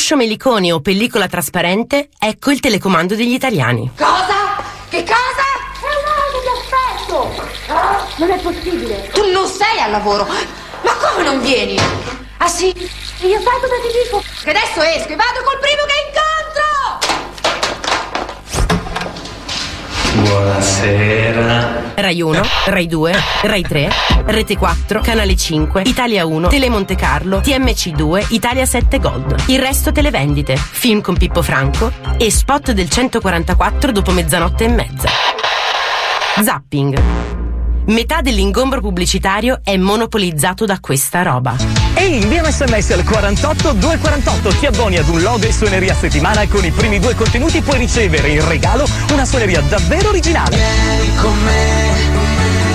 Guscio melicone o pellicola trasparente, ecco il telecomando degli italiani.
Cosa? Che cosa? È un auto di affetto! Ah, non è possibile! Tu non sei al lavoro! Ma come non vieni? Ah sì? Io sai cosa ti dico? Che adesso esco e vado col primo che
Buonasera.
Rai 1, Rai 2, Rai 3, Rete 4, Canale 5, Italia 1, Tele Monte Carlo, TMC2, Italia 7 Gold. Il resto televendite, film con Pippo Franco e spot del 144 dopo mezzanotte e mezza. Zapping. Metà dell'ingombro pubblicitario è monopolizzato da questa roba.
Ehi, invia un sms al 48 248, ti abboni ad un log e suoneria a settimana e con i primi due contenuti puoi ricevere in regalo una suoneria davvero originale.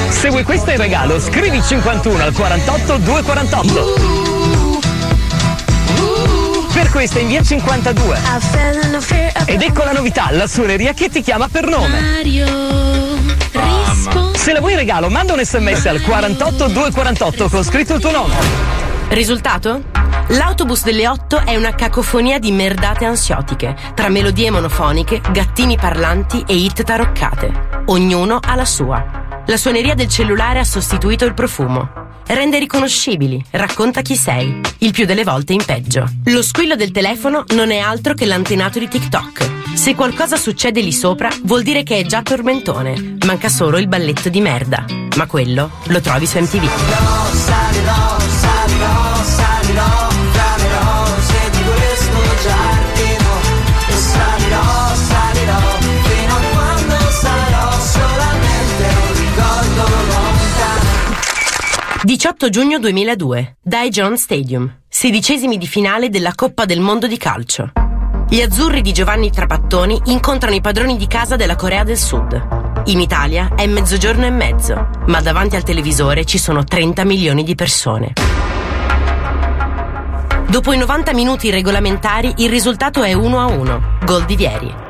Se vuoi questo in regalo, scrivi 51 al 48 248. Per questa invia 52. Ed ecco la novità, la suoneria che ti chiama per nome. Se la vuoi in regalo, manda un sms al 48 248 con scritto il tuo nome.
Risultato? L'autobus delle 8 è una cacofonia di merdate ansiotiche, tra melodie monofoniche, gattini parlanti e hit taroccate. Ognuno ha la sua. La suoneria del cellulare ha sostituito il profumo. Rende riconoscibili, racconta chi sei, il più delle volte in peggio. Lo squillo del telefono non è altro che l'antenato di TikTok. Se qualcosa succede lì sopra, vuol dire che è già tormentone. Manca solo il balletto di merda. Ma quello lo trovi su MTV.
Salirò, salirò, salirò, salirò,
18 giugno 2002, Daejeon Stadium, sedicesimi di finale della Coppa del Mondo di calcio. Gli azzurri di Giovanni Trapattoni incontrano i padroni di casa della Corea del Sud. In Italia è mezzogiorno e mezzo, ma davanti al televisore ci sono 30 milioni di persone. Dopo i 90 minuti regolamentari il risultato è 1 a 1, gol di Vieri.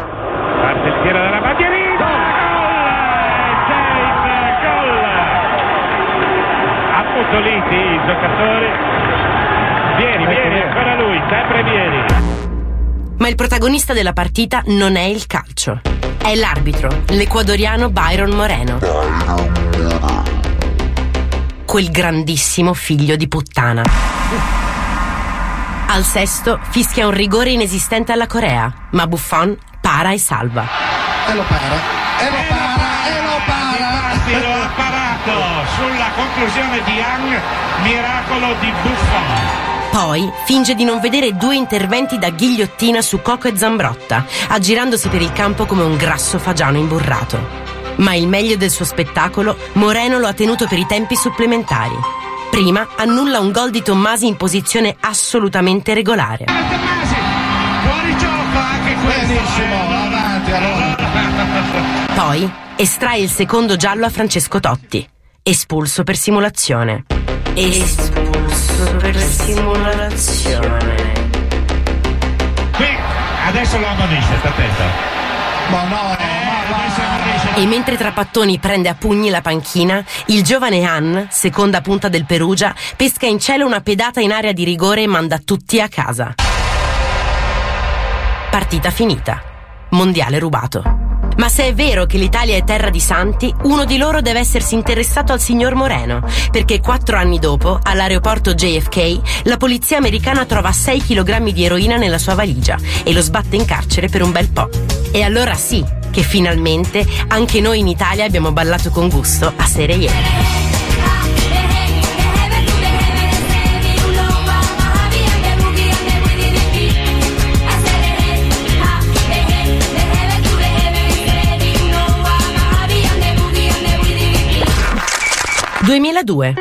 Ammutoliti i giocatori. Vieni, vieni, ancora lui, sempre Vieni.
Ma il protagonista della partita non è il calcio. È l'arbitro, l'ecuadoriano Byron Moreno. Quel grandissimo figlio di puttana. Al sesto fischia un rigore inesistente alla Corea, ma Buffon para e salva.
E lo para, e lo para, e lo para. Infatti lo ha parato sulla conclusione di Young, miracolo di Buffon.
Poi finge di non vedere due interventi da ghigliottina su Coco e Zambrotta, aggirandosi per il campo come un grasso fagiano imburrato. Ma il meglio del suo spettacolo, Moreno lo ha tenuto per i tempi supplementari. Prima annulla un gol di Tommasi in posizione assolutamente regolare.
Fuori gioco anche questo. Benissimo, avanti allora.
Poi estrae il secondo giallo a Francesco Totti, espulso per simulazione. Espulso per simulazione.
Qui adesso lo ammonisce, sta attento.
Ma no,
adesso ammonisce.
E mentre Trapattoni prende a pugni la panchina, il giovane Han, seconda punta del Perugia, pesca in cielo una pedata in area di rigore e manda tutti a casa. Partita finita. Mondiale rubato. Ma se è vero che l'Italia è terra di santi, uno di loro deve essersi interessato al signor Moreno, perché quattro anni dopo, all'aeroporto JFK, la polizia americana trova 6 kg di eroina nella sua valigia e lo sbatte in carcere per un bel po'. E allora sì, che finalmente anche noi in Italia abbiamo ballato con gusto a serie «2002.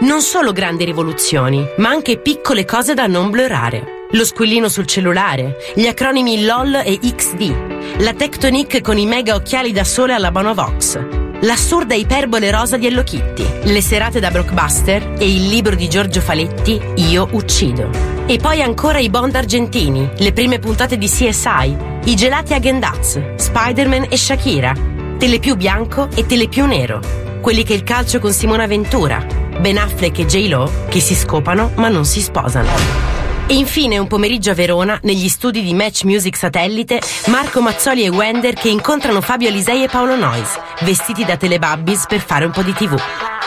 Non solo grandi rivoluzioni, ma anche piccole cose da non blurare. Lo squillino sul cellulare, gli acronimi LOL e XD, la Tectonic con i mega occhiali da sole alla Bonovox, l'assurda iperbole rosa di Hello Kitty, le serate da blockbuster e il libro di Giorgio Faletti Io uccido. E poi ancora i Bond argentini, le prime puntate di CSI, i gelati a Gendaz, Spider-Man e Shakira, Telepiù bianco e Telepiù nero, quelli che il calcio con Simona Ventura, Ben Affleck e J-Lo che si scopano ma non si sposano. E infine un pomeriggio a Verona, negli studi di Match Music Satellite, Marco Mazzoli e Wender che incontrano Fabio Alisei e Paolo Noyes, vestiti da Telebabbies per fare un po' di tv.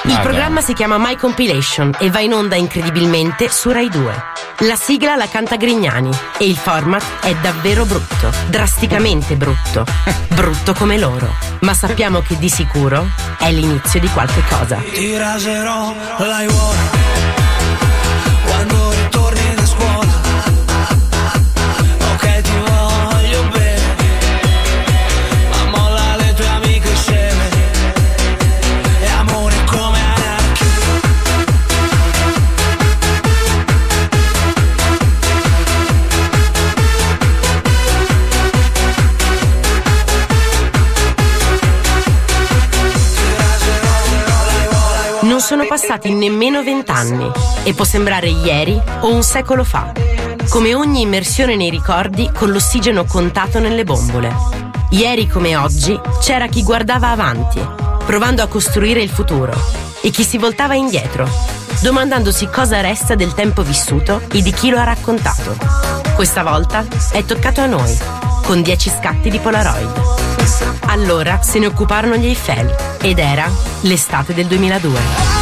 Il
Ah,
programma si chiama My Compilation e va in onda incredibilmente su Rai 2. La sigla la canta Grignani e il format è davvero brutto, drasticamente brutto, brutto come loro. Ma sappiamo che di sicuro è l'inizio di qualche cosa.
Ti raserò la
sono passati nemmeno vent'anni e può sembrare ieri o un secolo fa. Come ogni immersione nei ricordi con l'ossigeno contato nelle bombole. Ieri come oggi c'era chi guardava avanti, provando a costruire il futuro, e chi si voltava indietro, domandandosi cosa resta del tempo vissuto e di chi lo ha raccontato. Questa volta è toccato a noi, con 10 scatti di Polaroid. Allora se ne occuparono gli Eiffel ed era l'estate del 2002.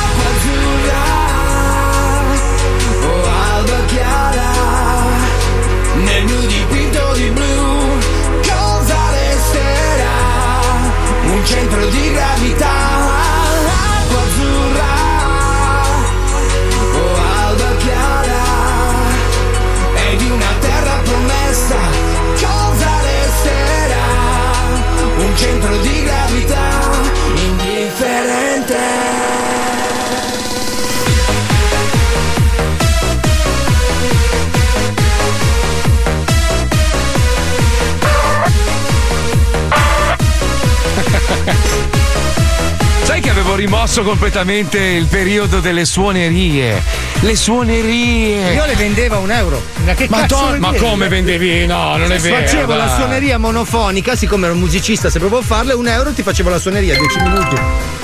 Rimosso completamente il periodo delle suonerie. Le suonerie.
Io le vendevo a un euro. Ma che
Ma,
cazzo
to- ma come vendevi? No, non è vero.
Facevo la suoneria monofonica, siccome ero un musicista, sapevo farla, un euro ti facevo la suoneria, 10 minuti.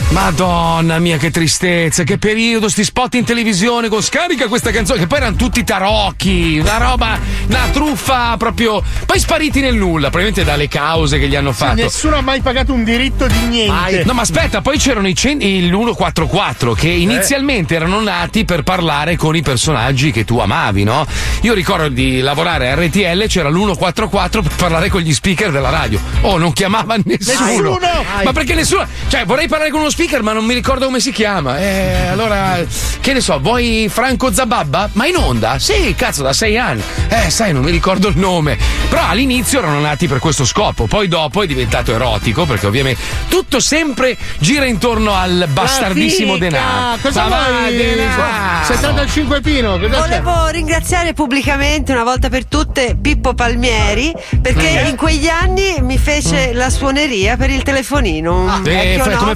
Madonna mia, che tristezza, che periodo, sti spot in televisione con scarica questa canzone, che poi erano tutti tarocchi, una roba, una truffa proprio. Poi spariti nel nulla, probabilmente dalle cause che gli hanno fatto.
Nessuno ha mai pagato un diritto di niente.
No, ma aspetta, poi c'erano i cen- il 144 che inizialmente erano nati per parlare con i personaggi che tu amavi, no? Io ricordo di lavorare a RTL, c'era l'144 per parlare con gli speaker della radio. Oh, non chiamava nessuno.
Nessuno!
Ma perché nessuno? Cioè, vorrei parlare con uno speaker, ma non mi ricordo come si chiama. Eh, allora, che ne so, vuoi Franco Zababba? Ma in onda? Sì, cazzo, da sei anni. Eh, sai, non mi ricordo il nome. Però all'inizio erano nati per questo scopo, poi dopo è diventato erotico, perché ovviamente tutto sempre gira intorno al bastardissimo denaro.
Cosa
Ma
vuoi?
denaro.
75 Pino, cosa c'è?
Volevo ringraziare pubblicamente una volta per tutte Pippo Palmieri perché
Mm.
in quegli anni mi fece la suoneria per il telefonino. un
Eh, come
Nokia.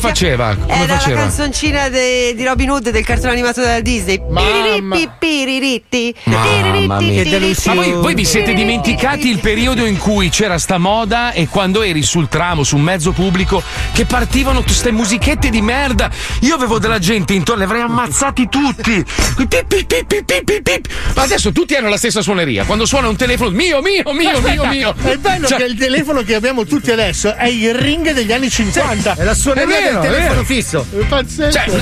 Faceva? Come
Era
faceva?
la canzoncina de- di Robin Hood del cartone animato della Disney. Piriritti, piriritti,
Mamma mia.
piriritti.
Ma voi, voi vi siete dimenticati il periodo in cui c'era sta moda e quando eri sul tramo, su un mezzo pubblico, che partivano queste musichette di merda. Io avevo della gente intorno, li avrei ammazzati tutti. Pip, pip, pip, pip, pip, pip, pip. Ma adesso tutti hanno la stessa suoneria. Quando suona un telefono, mio, mio, mio, mio, mio.
È bello
Cioè-
che il telefono che abbiamo tutti adesso è il ring degli anni 50.
È la suoneria
È vero,
del telefono
vero.
fisso.
Pazzesco.
Cioè,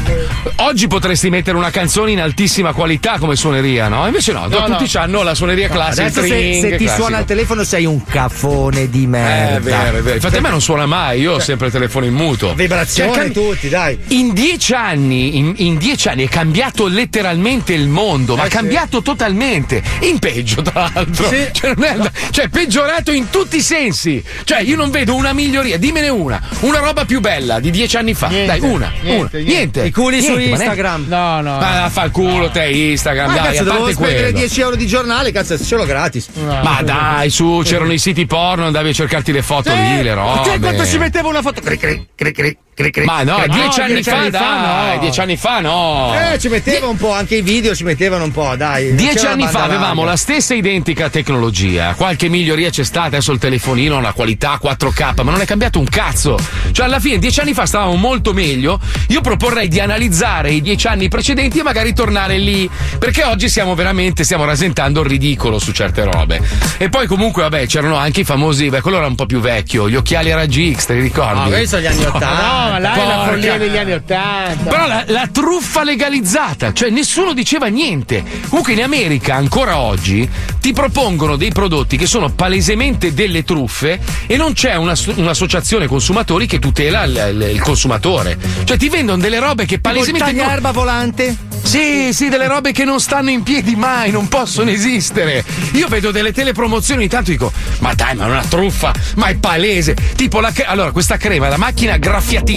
oggi potresti mettere una canzone in altissima qualità come suoneria, no? Invece no,
No,
tutti
no.
hanno la suoneria classica.
Adesso se, se ti
classico.
suona il telefono sei un caffone di
Eh,
merda.
è vero, è vero. Infatti a me non suona mai, io ho sempre il telefono in muto.
Vibrazione
Cioè,
tutti, dai.
In dieci anni, in, in dieci anni è cambiato letteralmente il mondo, ma
Eh,
è cambiato totalmente. In peggio, tra l'altro.
Sì.
Cioè, non è- cioè, peggiorato in tutti i sensi. Cioè, io non vedo una miglioria, dimmene una. Una roba più bella di dieci anni fa.
Niente,
Dai, una.
niente,
una.
niente.
I culi su
Niente, ne-
Instagram.
No, no.
Ma fa il culo te, Instagram,
Ma
dai,
cazzo,
a parte
spendere
quello.
10 euro di giornale, cazzo, ce l'ho gratis.
Ma dai, su, c'erano i siti porno, andavi a cercarti le foto lì, le robe.
Te quanto ci metteva una foto? Cric, cric, cric, cric, cric, cric.
Ma no, dieci anni
dieci
fa, dai,
no.
dieci anni fa no.
Eh, ci metteva un po', anche i video ci mettevano un po', dai.
Dieci anni fa
banda
avevamo
larga.
la stessa identica tecnologia, qualche miglioria c'è stata, adesso il telefonino ha una qualità 4K, ma non è cambiato un cazzo. Cioè alla fine dieci anni fa stavamo molto meglio, io proporrei di analizzare i dieci anni precedenti e magari tornare lì, perché oggi siamo veramente, stiamo rasentando il ridicolo su certe robe. E poi comunque vabbè c'erano anche i famosi, beh quello era un po' più vecchio, gli occhiali a raggi X, te li ricordi?
No, quelli sono gli anni
Ma
80.
no, ma là è la
Porca.
follia degli anni 80.
Però la, la truffa legalizzata, cioè nessuno diceva niente. Comunque in America ancora oggi ti propongono dei prodotti che sono palesemente delle truffe e non c'è una- un'associazione consumatori che tutela il, il- il consumatore. Cioè ti vendono delle robe che
Tipo
palesemente... non-
tagliaerba volante?
Sì, sì, delle robe che non stanno in piedi mai, non possono esistere. Io vedo delle telepromozioni, intanto dico, ma dai, ma è una truffa, ma è palese. Tipo, la, allora, questa crema è la macchina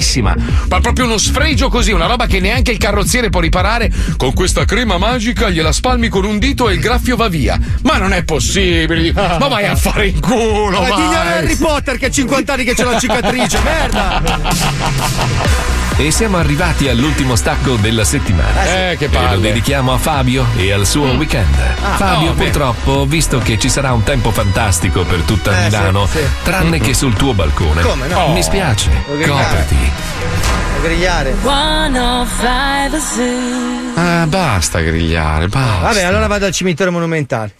graffiatissima, ma proprio uno sfregio così, una roba che neanche il carrozziere può riparare. Con questa crema magica gliela spalmi con un dito e il graffio va via. Ma non è possibile, ma vai a fare in culo,
Ma diglielo a. Harry Potter che ha 50 anni che c'è la cicatrice, merda!
E siamo arrivati all'ultimo stacco della settimana.
Eh, che
E lo
palle.
dedichiamo a Fabio e al suo weekend. Fabio,
oh, beh.
purtroppo, visto che ci sarà un tempo fantastico per tutta
Eh,
Milano,
sì, sì.
tranne che sul tuo balcone.
Come no?
Mi spiace,
Lo grigliare.
copriti.
Grigliare.
Ah, basta grigliare, basta.
Vabbè, allora vado al cimitero monumentale.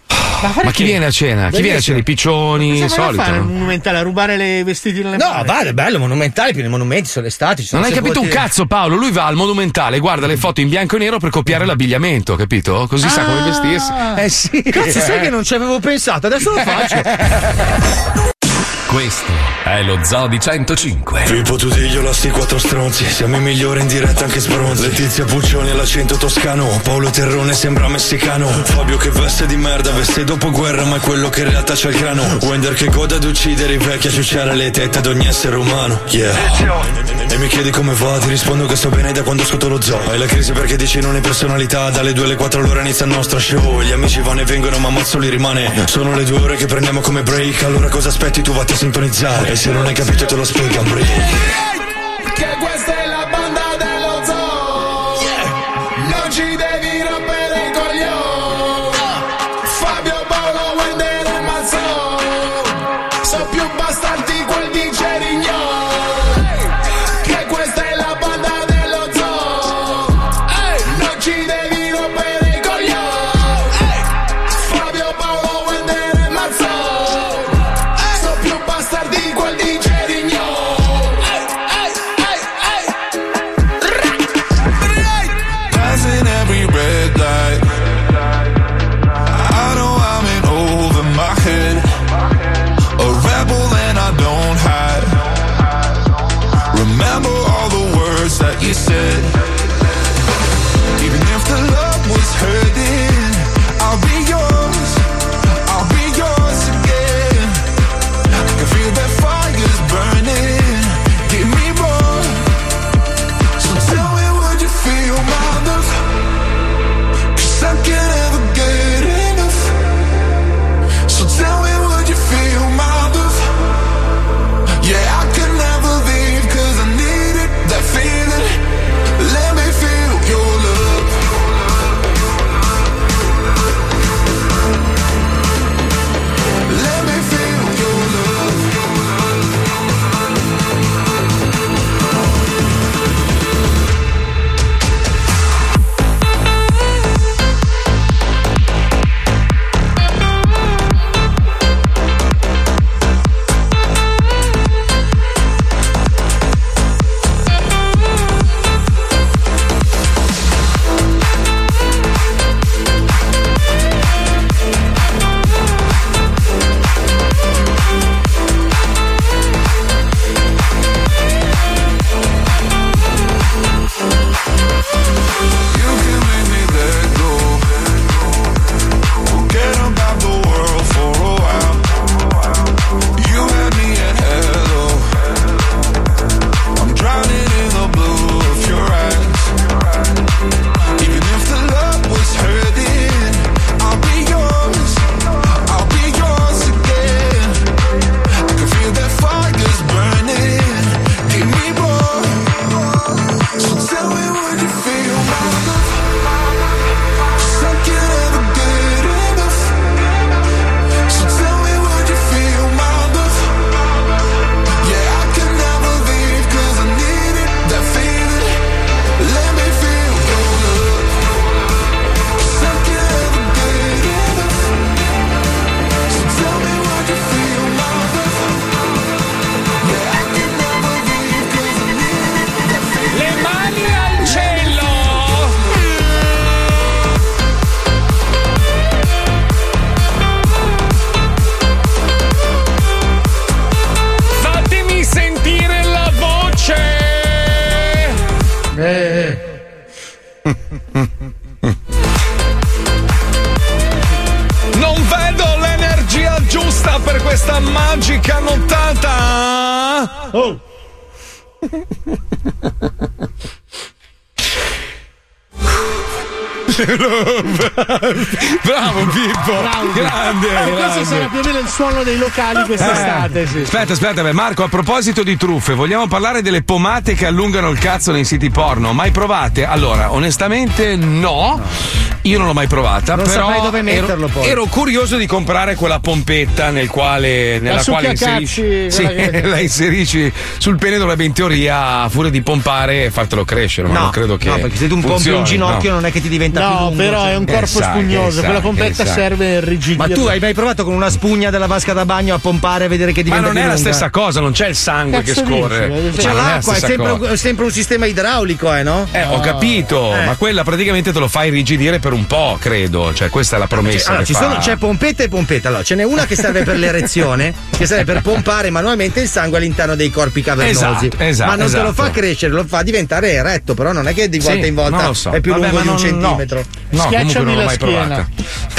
Ma chi viene a cena? Chi viene a cena? I piccioni, solito.
fare il
no?
monumentale? A rubare le vestiti nelle
No,
mani?
vale, è bello, monumentale, più di monumenti, sono sono
Non hai capito un
sepolti-
cazzo, Paolo. Lui va al monumentale, guarda le foto in bianco e nero per copiare l'abbigliamento, capito? Così sa come vestirsi. Eh sì.
Cazzo, sai che non ci avevo pensato, adesso lo faccio.
Questo è lo Zoo di 105.
Pippo Tudiglio, la sti quattro stronzi. Siamo i migliori in diretta anche sbronzi. Letizia Puccioni all'accento toscano. Paolo Terrone sembra messicano. Fabio che veste di merda Veste dopo guerra ma è quello che in realtà c'ha il grano. Wender che gode ad uccidere i vecchi A ciucciare le tette ad ogni essere umano. Yeah. E mi chiedi come va Ti rispondo che sto bene da quando ascolto lo zoo. Hai la crisi perché dici non hai personalità. Dalle 2 alle 4 all'ora inizia il nostro show. Gli amici vanno e vengono ma Mazzoli rimane. Sono le due ore che prendiamo come break. Allora cosa aspetti tu? Vatti sintonizzare. E se non hai capito te lo spiego break
Che questa è
dei locali quest'estate.
Eh,
sì.
Aspetta, aspetta, beh, Marco, a proposito di truffe, vogliamo parlare delle pomate che allungano il cazzo nei siti porno? Mai provate? Allora, onestamente no. Io non l'ho mai provata,
Non
però
saprei dove
ero-
metterlo, poi.
Ero, curioso di comprare quella pompetta nel quale, nella quale inserisci, sì,
che-
la inserisci sul pene dovrebbe in teoria a furia di pompare fartelo crescere, ma
No,
non credo che
no, perché se tu un pompi un ginocchio
no.
non è che ti diventa più
No,
lungo.
però
cioè.
è un corpo
sai,
spugnoso.
sai,
Quella pompetta
sai.
serve a irrigidirlo.
Ma tu hai mai provato con una spugna della vasca da bagno a pompare a vedere che
Ma
diventa
non è
più
la
lunga?
stessa cosa, non c'è il sangue
Cazzo
che scorre.
dici?
C'è
Ma non è la
l'acqua, è sempre, sempre un sistema idraulico, eh, no?
Eh, ho capito,
Eh.
ma quella praticamente te lo fa irrigidire per un po', credo. Cioè, questa è la promessa.
Allora,
che
ci
fa.
sono- c'è pompetta e pompetta. Allora, ce n'è una che serve per l'erezione, che serve per pompare manualmente il sangue all'interno dei corpi cavernosi.
Esatto, esatto,
ma non te lo
esatto.
fa crescere, lo fa diventare eretto, però non è che di
Sì,
volta in volta
so.
è più
Vabbè,
lungo di un
non- no.
centimetro.
No, comunque
Schiacciami
non l'ho
la
mai
schiena.
provata.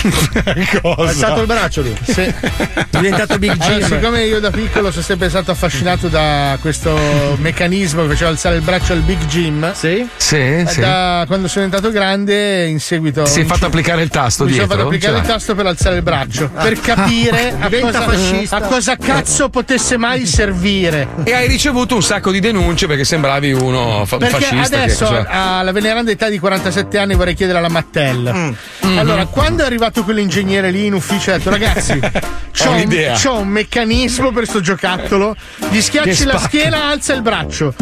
Ha alzato il braccio lui.
Sì.
È diventato Big
Allora,
Jim.
siccome io da piccolo sono sempre stato affascinato da questo meccanismo che faceva alzare il braccio al Big Jim.
Sì?
Sì,
eh,
sì.
Da quando sono diventato grande, in seguito.
Ti sei fatto applicare il tasto
Mi sono fatto applicare il tasto per alzare il braccio. Per capire a
Diventa
cosa,
fascista.
a cosa cazzo potesse mai servire.
E hai ricevuto un sacco di denunce perché sembravi uno fa-
Perché
fascista. che-
adesso,
cioè-
alla veneranda età di 47 anni, vorrei chiedere alla Mattel.
Mm.
Allora, quando è arrivato quell'ingegnere lì in ufficio, ha detto: Ragazzi, c'ho, un, c'ho un meccanismo per sto giocattolo. Gli schiacci
Che
la schiena, alza il braccio.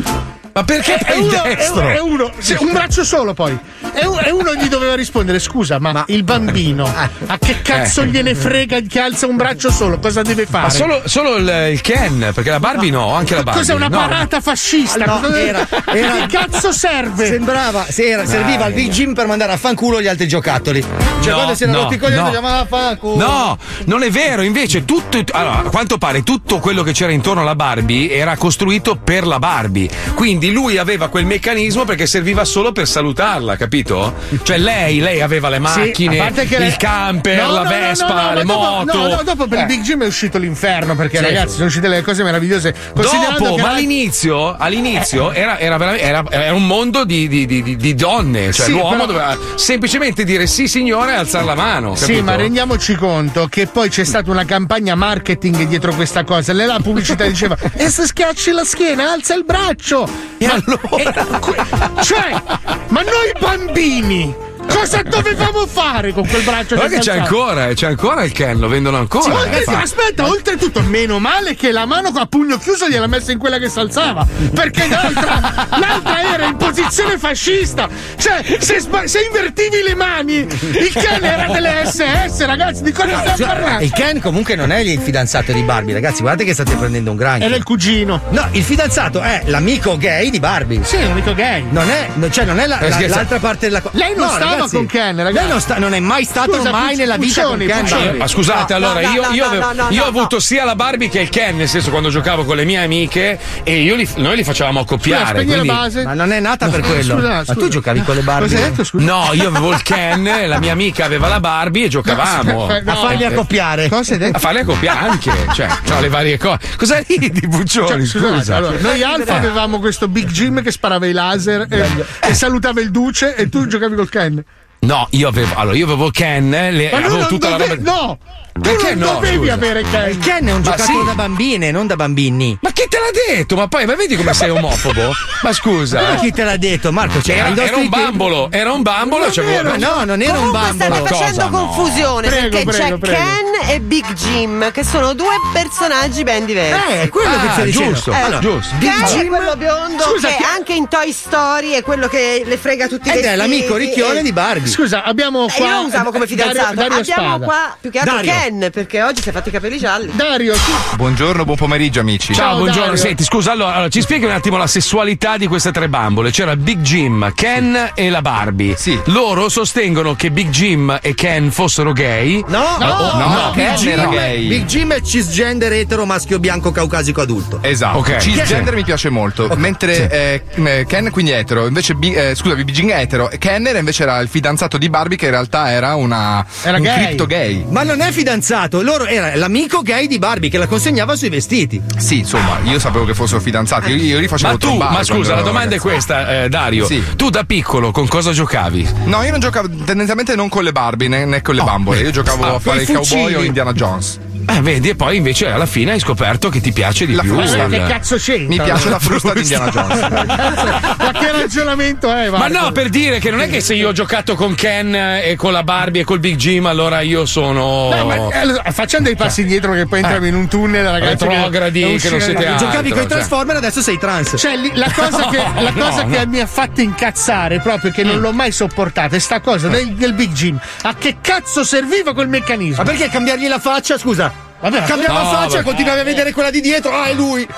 Ma perché
È
il
uno, è
destro?
uno, è uno- sì, un braccio solo poi. E, uno gli doveva rispondere: Scusa, ma, il bambino a che cazzo
Eh.
gliene frega che alza un braccio solo? Cosa deve fare?
Ma solo, solo il, il Ken, perché la Barbie no, anche la Barbie.
Cos'è una
no.
parata fascista?
No,
Cosa-
era-
a
era-
che cazzo serve?
Sembrava, se era- serviva al Big Jim per mandare a fanculo gli altri giocattoli. Cioè,
No,
quando si erano
no,
rotti
no.
dicevano a fanculo.
No, non è vero, invece tutto, allora, a quanto pare tutto quello che c'era intorno alla Barbie era costruito per la Barbie. Quindi lui aveva quel meccanismo perché serviva solo per salutarla, capito? Cioè lei, lei aveva le
Sì,
macchine,
che
il camper,
No,
la
no,
Vespa,
no,
le
dopo-
moto.
No, no, dopo per
Eh.
il Big Jim è uscito l'inferno perché
Sì.
ragazzi sono uscite le cose meravigliose.
Dopo, ma all'inizio, all'inizio era, era, veramente- era- era un mondo di, di- di- di- donne, cioè
Sì,
l'uomo
però-
doveva semplicemente dire sì signore e alzare la mano.
Sì,
capito?
ma rendiamoci conto che poi c'è stata una campagna marketing dietro questa cosa. Lei la pubblicità diceva: E se schiacci la schiena, alza il braccio. E allora? cioè, ma noi bambini, cosa dovevamo fare con quel braccio
Guarda che c'è ancora, eh, c'è ancora il Ken, lo vendono
Sì,
ancora.
oltre-
eh,
aspetta, oltretutto, meno male che la mano a pugno chiuso gliela messa in quella che si alzava. Perché l'altra, l'altra era in posizione fascista. Cioè, se, sba- se invertivi le mani, il cane era delle SS, ragazzi, di cosa stiamo parlando?
il Ken comunque non è il fidanzato di Barbie, ragazzi. Guardate che state prendendo un granchio.
Era il cugino.
No, il fidanzato è l'amico gay di Barbie.
Sì, l'amico gay.
Non è, no, cioè, non è la-
Eh,
la- l'altra parte della cosa.
Lei non stava con Ken, ragazzi.
Lei non, sta- non è mai stato
Scusa,
mai nella vita
Puccioni,
con Ken.
Puccioni.
Ma scusate,
No,
allora
no,
io,
no,
io
no,
avevo,
no, no,
io ho avuto sia la Barbie che il Ken, nel senso quando giocavo con le mie amiche e io li- noi li facevamo accoppiare.
la
quindi-
base.
Ma non è nata per quello.
scusa,
Ma
scusa.
tu giocavi con le Barbie?
Cosa hai detto, scusa?
No, io avevo il Ken, la mia amica aveva la Barbie e giocavamo.
No,
A farli
Eh,
accoppiare.
Cosa hai detto?
A farli accoppiare anche, cioè, c'ho le varie cose. Cosa ridi, Buccioni?
Cioè,
scusa.
allora, noi Alfa avevamo questo Big Jim che sparava i laser e, e salutava il duce e tu giocavi col Ken.
No, io avevo, allora, io avevo Ken, le,
Ma tu
avevo
non
tutta la
dove-
roba.
No! Tu
Perché
non
no,
dovevi
scusa?
avere Ken.
Il Ken è un
Ma
giocatore
sì.
da bambine, non da bambini.
Ma te l'ha detto? Ma poi, ma vedi come sei omofobo? Ma scusa.
Ma chi te l'ha detto, Marco? Cioè,
Era, era un
tempi-
bambolo, era un bambolo.
Non
c'avevo-
era- no, non era un bambolo.
state
Ma
facendo
cosa no?
confusione
Prego,
perché
prego,
c'è
prego.
Ken e Big Jim, che sono due personaggi ben diversi.
Eh, è quello che
Ah,
sto dicendo.
giusto,
Eh,
Allora,
giusto.
Big
Ken è
Jim
quello biondo
Scusa,
che
che-
anche in Toy Story è quello che le frega tutti i
ed è l'amico ricchione
e-
di Barbie.
Scusa, abbiamo
Eh,
qua.
io lo usavo come
Dario-
fidanzato.
Dario,
Abbiamo
Spada.
qua più che altro
Dario.
Ken, perché oggi si è fatti i capelli gialli.
Dario, tu-
Buongiorno, buon pomeriggio amici.
Ciao,
Ciao,
buongiorno.
Dario.
Senti, scusa, allora, allora, ci spieghi un attimo la sessualità di queste tre bambole. C'era Big Jim, Ken e la Barbie.
Sì.
Loro sostengono che Big Jim e Ken fossero gay.
No,
No,
oh,
no,
Big
Ken
Jim,
era gay.
Big Jim è cisgender etero maschio bianco caucasico adulto.
Esatto,
Ok.
cisgender mi piace molto. Mentre eh, eh, Ken quindi è etero, invece eh, scusa, Big Jim è etero. Ken era invece era il fidanzato di Barbie che in realtà era una
Era
un
gay.
cripto gay.
Ma non è fidanzato, loro era l'amico gay di Barbie che la consegnava sui vestiti.
Sì, insomma, io sapevo che fossero fidanzati, io, io li facevo
Ma tu, ma scusa, la domanda è
ragazzo.
questa, eh, Dario.
Sì.
Tu da piccolo con cosa giocavi?
No, io non giocavo tendenzialmente non con le Barbie né, né con le bambole, io giocavo
Ah,
a fare il
coi
cowboy
fucili.
o Indiana Jones.
Eh, vedi, e poi invece alla fine hai scoperto che ti piace di
La
più.
frusta.
che cazzo c'entra?
Mi piace la frusta di Indiana Jones.
Ma che ragionamento è?
Ma
Marco?
no, per dire che non è che se io ho giocato con Ken e con la Barbie e col Big Jim, allora io sono.
No, ma, eh, allora, facciamo dei passi indietro che poi entriamo in un tunnel, ragazzi.
Retrogradi,
non
che non siete altro,
Giocavi con i
cioè.
Transformer, adesso sei trans.
Cioè, li- la cosa, che, la
No,
cosa
no.
che mi ha fatto incazzare proprio che non l'ho mai sopportata è sta cosa del, del Big Jim. A che cazzo serviva quel meccanismo?
Ma perché cambiargli la faccia? Scusa.
Vabbè,
Cambiava
No,
faccia,
vabbè.
continuavi a vedere quella di dietro. Ah, è lui.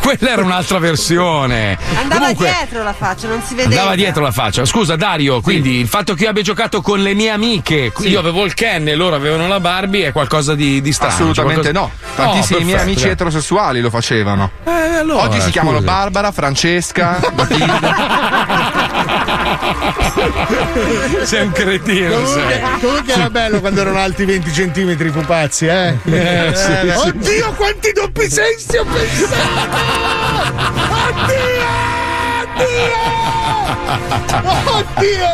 Quella era un'altra versione.
Andava
Comunque,
dietro la faccia, non si vedeva.
Andava dietro la faccia. Scusa, Dario, quindi il fatto che io abbia giocato con le mie amiche, io avevo il Ken e loro avevano la Barbie, è qualcosa di, di strano.
Assolutamente
Cioè,
no.
qualcosa-
Tantissimi
Oh,
miei amici eterosessuali lo facevano.
Eh, allora,
Oggi si chiamano
scusa.
Barbara, Francesca,
Sei un cretino, sei.
Comunque, comunque era bello quando erano alti 20 centimetri i pupazzi, eh?
Eh, sì,
Eh,
sì.
Oddio, quanti doppi sensi ho pensato! Oddio! Oddio,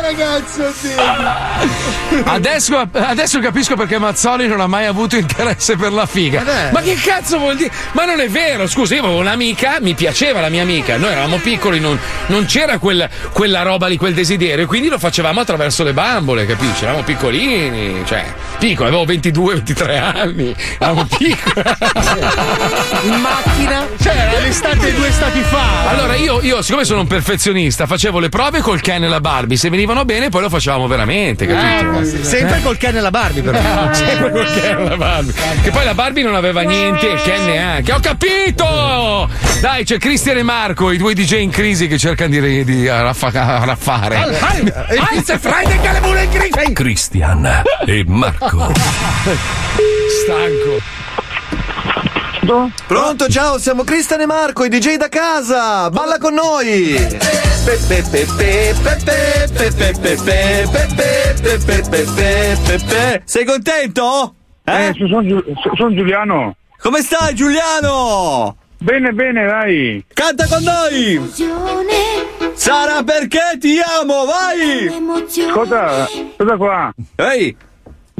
ragazzi, oddio.
Adesso, adesso capisco perché Mazzoli non ha mai avuto interesse per la figa.
Eh
Ma che cazzo vuol dire? Ma non è vero, scusi, io avevo un'amica, mi piaceva la mia amica, noi eravamo piccoli, non, non c'era quel- quella roba lì, quel desiderio, quindi lo facevamo attraverso le bambole, capisci? Eravamo piccolini, cioè, piccoli, avevo 22-23 anni, eravamo piccoli.
In macchina? Cioè, era l'estate due stati fa.
Allora io, io, siccome sono un perfezionista, facevo le prove col Ken e la Barbie. Se venivano bene, poi lo facevamo veramente, capito?
Eh, Sempre col Ken e la Barbie, però.
Sempre col Ken e la Barbie. Che poi la Barbie non aveva niente e il Ken neanche. Ho capito! Dai, c'è Cristian e Marco, i due DJ in crisi che cercano di, di raffa- raffare.
Christian e Marco.
Stanco.
Pronto, ciao, siamo Cristian e Marco, i DJ da casa! Balla con noi! Sei contento? Eh, eh
sono, sono Giuliano.
Come stai Giuliano?
Bene, bene, dai.
Canta con noi. Sara, perché ti amo, vai.
Ascolta, cosa qua?
Ehi.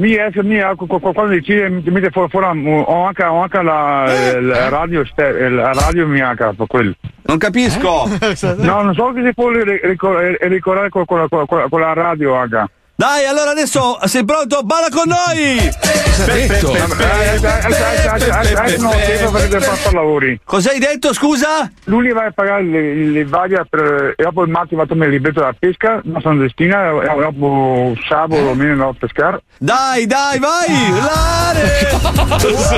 Mi esce, mi, qu- qu- quando decide, mi mette fuori, fuori ho anche, ho anche la, la radio, la radio mia per quello.
Non capisco.
No, non so che si può ri- ricor- ricordare con, con, con, con- con la radio anche.
Dai, allora adesso sei pronto? Balla con noi!
tempo perché devo fare lavori.
Cosa hai detto, scusa?
Lui va a pagare le, le varie per, e dopo il martio fatto il libretto da pesca, ma sono destina, e dopo sabato almeno no a pescare.
Dai, dai, vai! Lare!
Cosa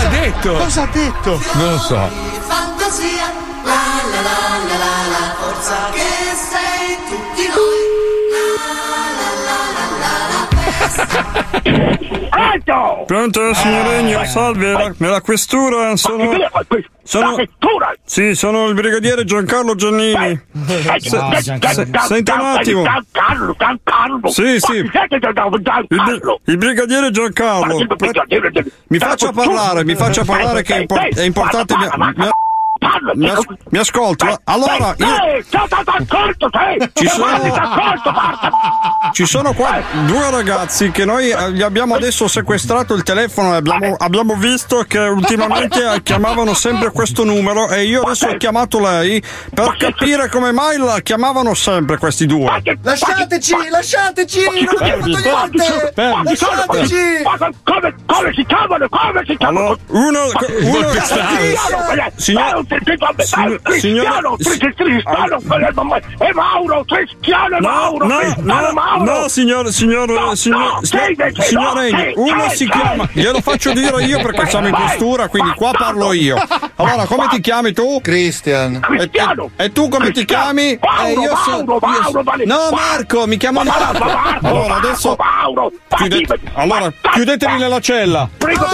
ha detto?
Cosa ha detto?
Non lo so.
Fantasia, la la la la la forza che sei tutti noi.
Pronto, signoregno, salve, la, la questura, sono... Sono... Sì, sono il brigadiere Giancarlo Giannini. Se- se- Senta un attimo.
Giancarlo, Giancarlo.
Sì, sì. Il, bri- il brigadiere Giancarlo. Mi faccia parlare, mi faccia parlare che è, impor- è importante. Mi, mi- mi as- mi ascolti? Allora, io, Ci sono- ci sono qua due ragazzi che noi eh, gli abbiamo adesso sequestrato il telefono e abbiamo, abbiamo visto che ultimamente eh, chiamavano sempre questo numero e io adesso ho chiamato lei per capire come mai la chiamavano sempre questi due.
Lasciateci, lasciateci, non abbiamo fatto niente. Lasciateci. Come, come si chiamano? Come si
Allora, uno, uno
Cristiano,
Signor-
Cristiano, Cristiano, Cristiano, e Mauro, Cristiano e
No,
Mauro,
no,
Cristiano e
no,
Mauro.
no, signor, signor,
No,
signor,
no,
signor, signor
no,
Regni, uno si chiama, glielo faccio dire io perché siamo in questura, quindi qua parlo io. Allora, come ti chiami tu?
Cristian.
Cristiano.
E, e tu come ti chiami?
Mauro,
Eh, io so-
Mauro,
io
Mauro, vale.
No, Marco, mi chiamo
Ma-
Marco.
ma- Marco,
Allora, adesso
Mauro,
chiude- allora, chiudetemi nella cella.
Prego,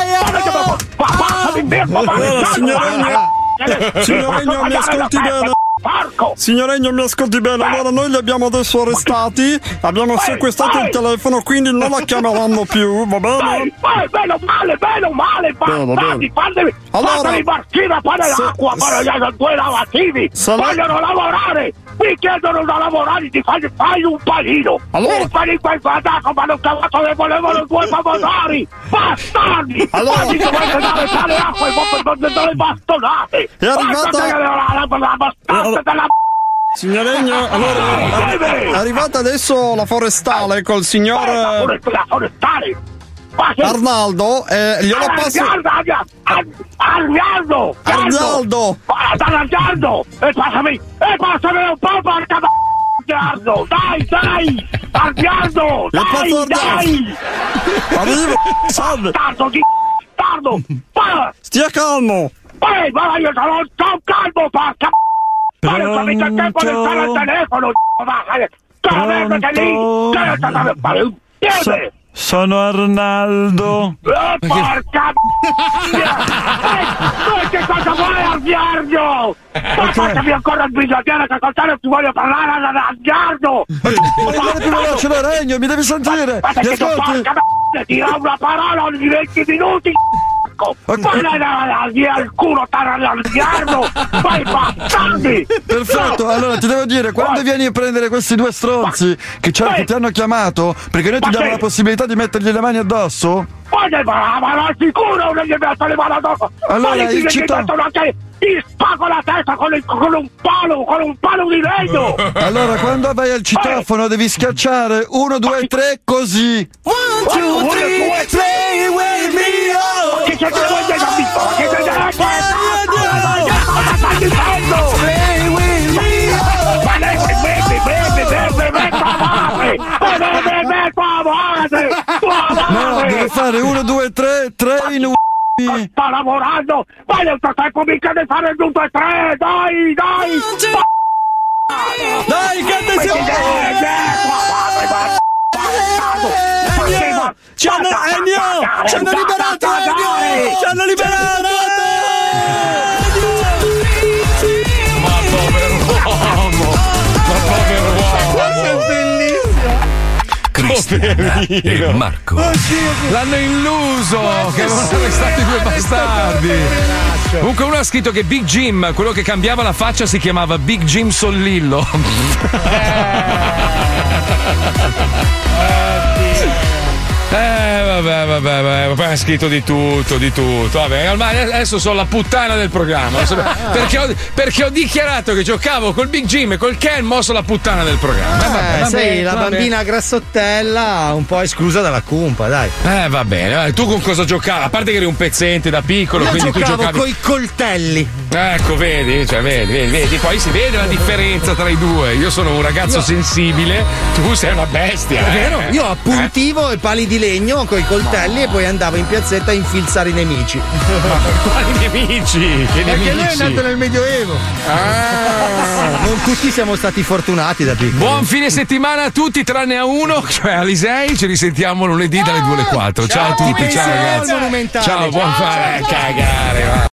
passami via,
Allora, signor Regno, signor Regno, mi ascolti bene? Signor Regno, mi ascolti bene? Allora, noi li abbiamo adesso arrestati, abbiamo sequestrato il telefono, quindi non la chiameranno più, va bene?
Vai, male, bene, male,
Bene,
fatti, fatti,
Allora,
fatti marcire, fare
se-
l'acqua, fare gli due lavativi, vogliono lavorare, mi chiedono da lavorare, ti fai, fai un panino,
Allora-
il panino in guardato, ma non cavato che volevano due famosari, bastardi,
Allora-
Fatti dovete dare fare acqua e delle bastonate,
È arrivata-
che la, la, la bastarda della
Signor Regno, allora è arrivata adesso la forestale col signor eh,
la forestale,
Arnaldo e glielo passo.
Arnaldo, Arnaldo, Arnaldo, e passami, e passami un po' porca Arnaldo, dai, dai, Arnaldo, dai, dai,
Arrivo, salve.
bastardo di bastardo, ma,
Stia calmo.
poi, ma io sono calmo, porca Pronto? Pare, il tempo di stare al telefono, bacale! Eh. Pronto? Lì, so,
sono Arnaldo.
Oh, porca Ma eh, che cosa vuoi Arnaldo? Okay. Fatemi ancora il bisogno che col telefono ti voglio parlare Arnaldo.
Parla più da regno? mi devi sentire.
Ma, ma,
ma,
porca merda, dirò una parola ogni 20 minuti ecco! Vai al culo tarallardo! Vai bastardi!
Perfetto, allora ti devo dire, quando vieni a prendere questi due stronzi che, che ti hanno chiamato, perché noi ti diamo la possibilità di mettergli le mani addosso?
Ma ma, ma sicuro non gli metto le mani addosso!
Allora,
Ma gli gli
città-
mettono anche... Ti spago la testa con, il- con un palo, con un palo di legno!
Allora, quando vai al citofono devi schiacciare 1, 2, 3 così.
One, two, three, play with me, oh! Che c'è che vuoi dire? Ma che c'è che stai dicendo? Play with me, oh! Ma lei, bevi, bevi, bevi, bevi, tua madre! Bevi, bevi, tua madre! Tua
No, devi fare 1, 2, 3, 3 in
Sta lavorando! Ma nel frattempo mica devi fare il 2, 3! Dai, dai!
Dai, che attenzione!
Ennio!
Ci hanno, Ennio! Ci hanno liberato, Ennio! Ci hanno liberato!
Cristiana e Marco.
L'hanno illuso! che avevano arrestato i due bastardi! Comunque uno ha scritto che Big Jim, quello che cambiava la faccia, si chiamava Big Jim Sollillo. Eh vabbè, vabbè, vabbè, poi ha scritto di tutto, di tutto. Vabbè, ormai adesso sono la puttana del programma. sapete? Perché ho, perché ho dichiarato che giocavo col Big Jim e col Ken, mo sono la puttana del programma. Eh, vabbè,
Eh,
va
sei la
va bene.
bambina grassottella un po' esclusa dalla cumpa, dai.
Eh, va bene, tu con cosa giocavi? A parte che eri un pezzente da piccolo,
Io
quindi tu giocavi.
coi coltelli.
Ecco, vedi, cioè, vedi, vedi, vedi, poi si vede la differenza tra i due. Io sono un ragazzo
Io-
sensibile, tu sei una bestia.
È vero?
eh.
Io appuntivo e pali di legno con i coltelli e poi andavo in piazzetta a infilzare i nemici.
Quali nemici? Che
Perché
nemici?
lui è nato nel Medioevo.
Non tutti siamo stati fortunati da piccoli.
Buon fine settimana a tutti, tranne a uno, cioè Alisei. Ci risentiamo lunedì dalle 2 alle 4. Ciao, a tutti, ciao
Ciao,
ragazzi. Ciao, buon
Ciao,
fare
ciao, ciao.
cagare. va.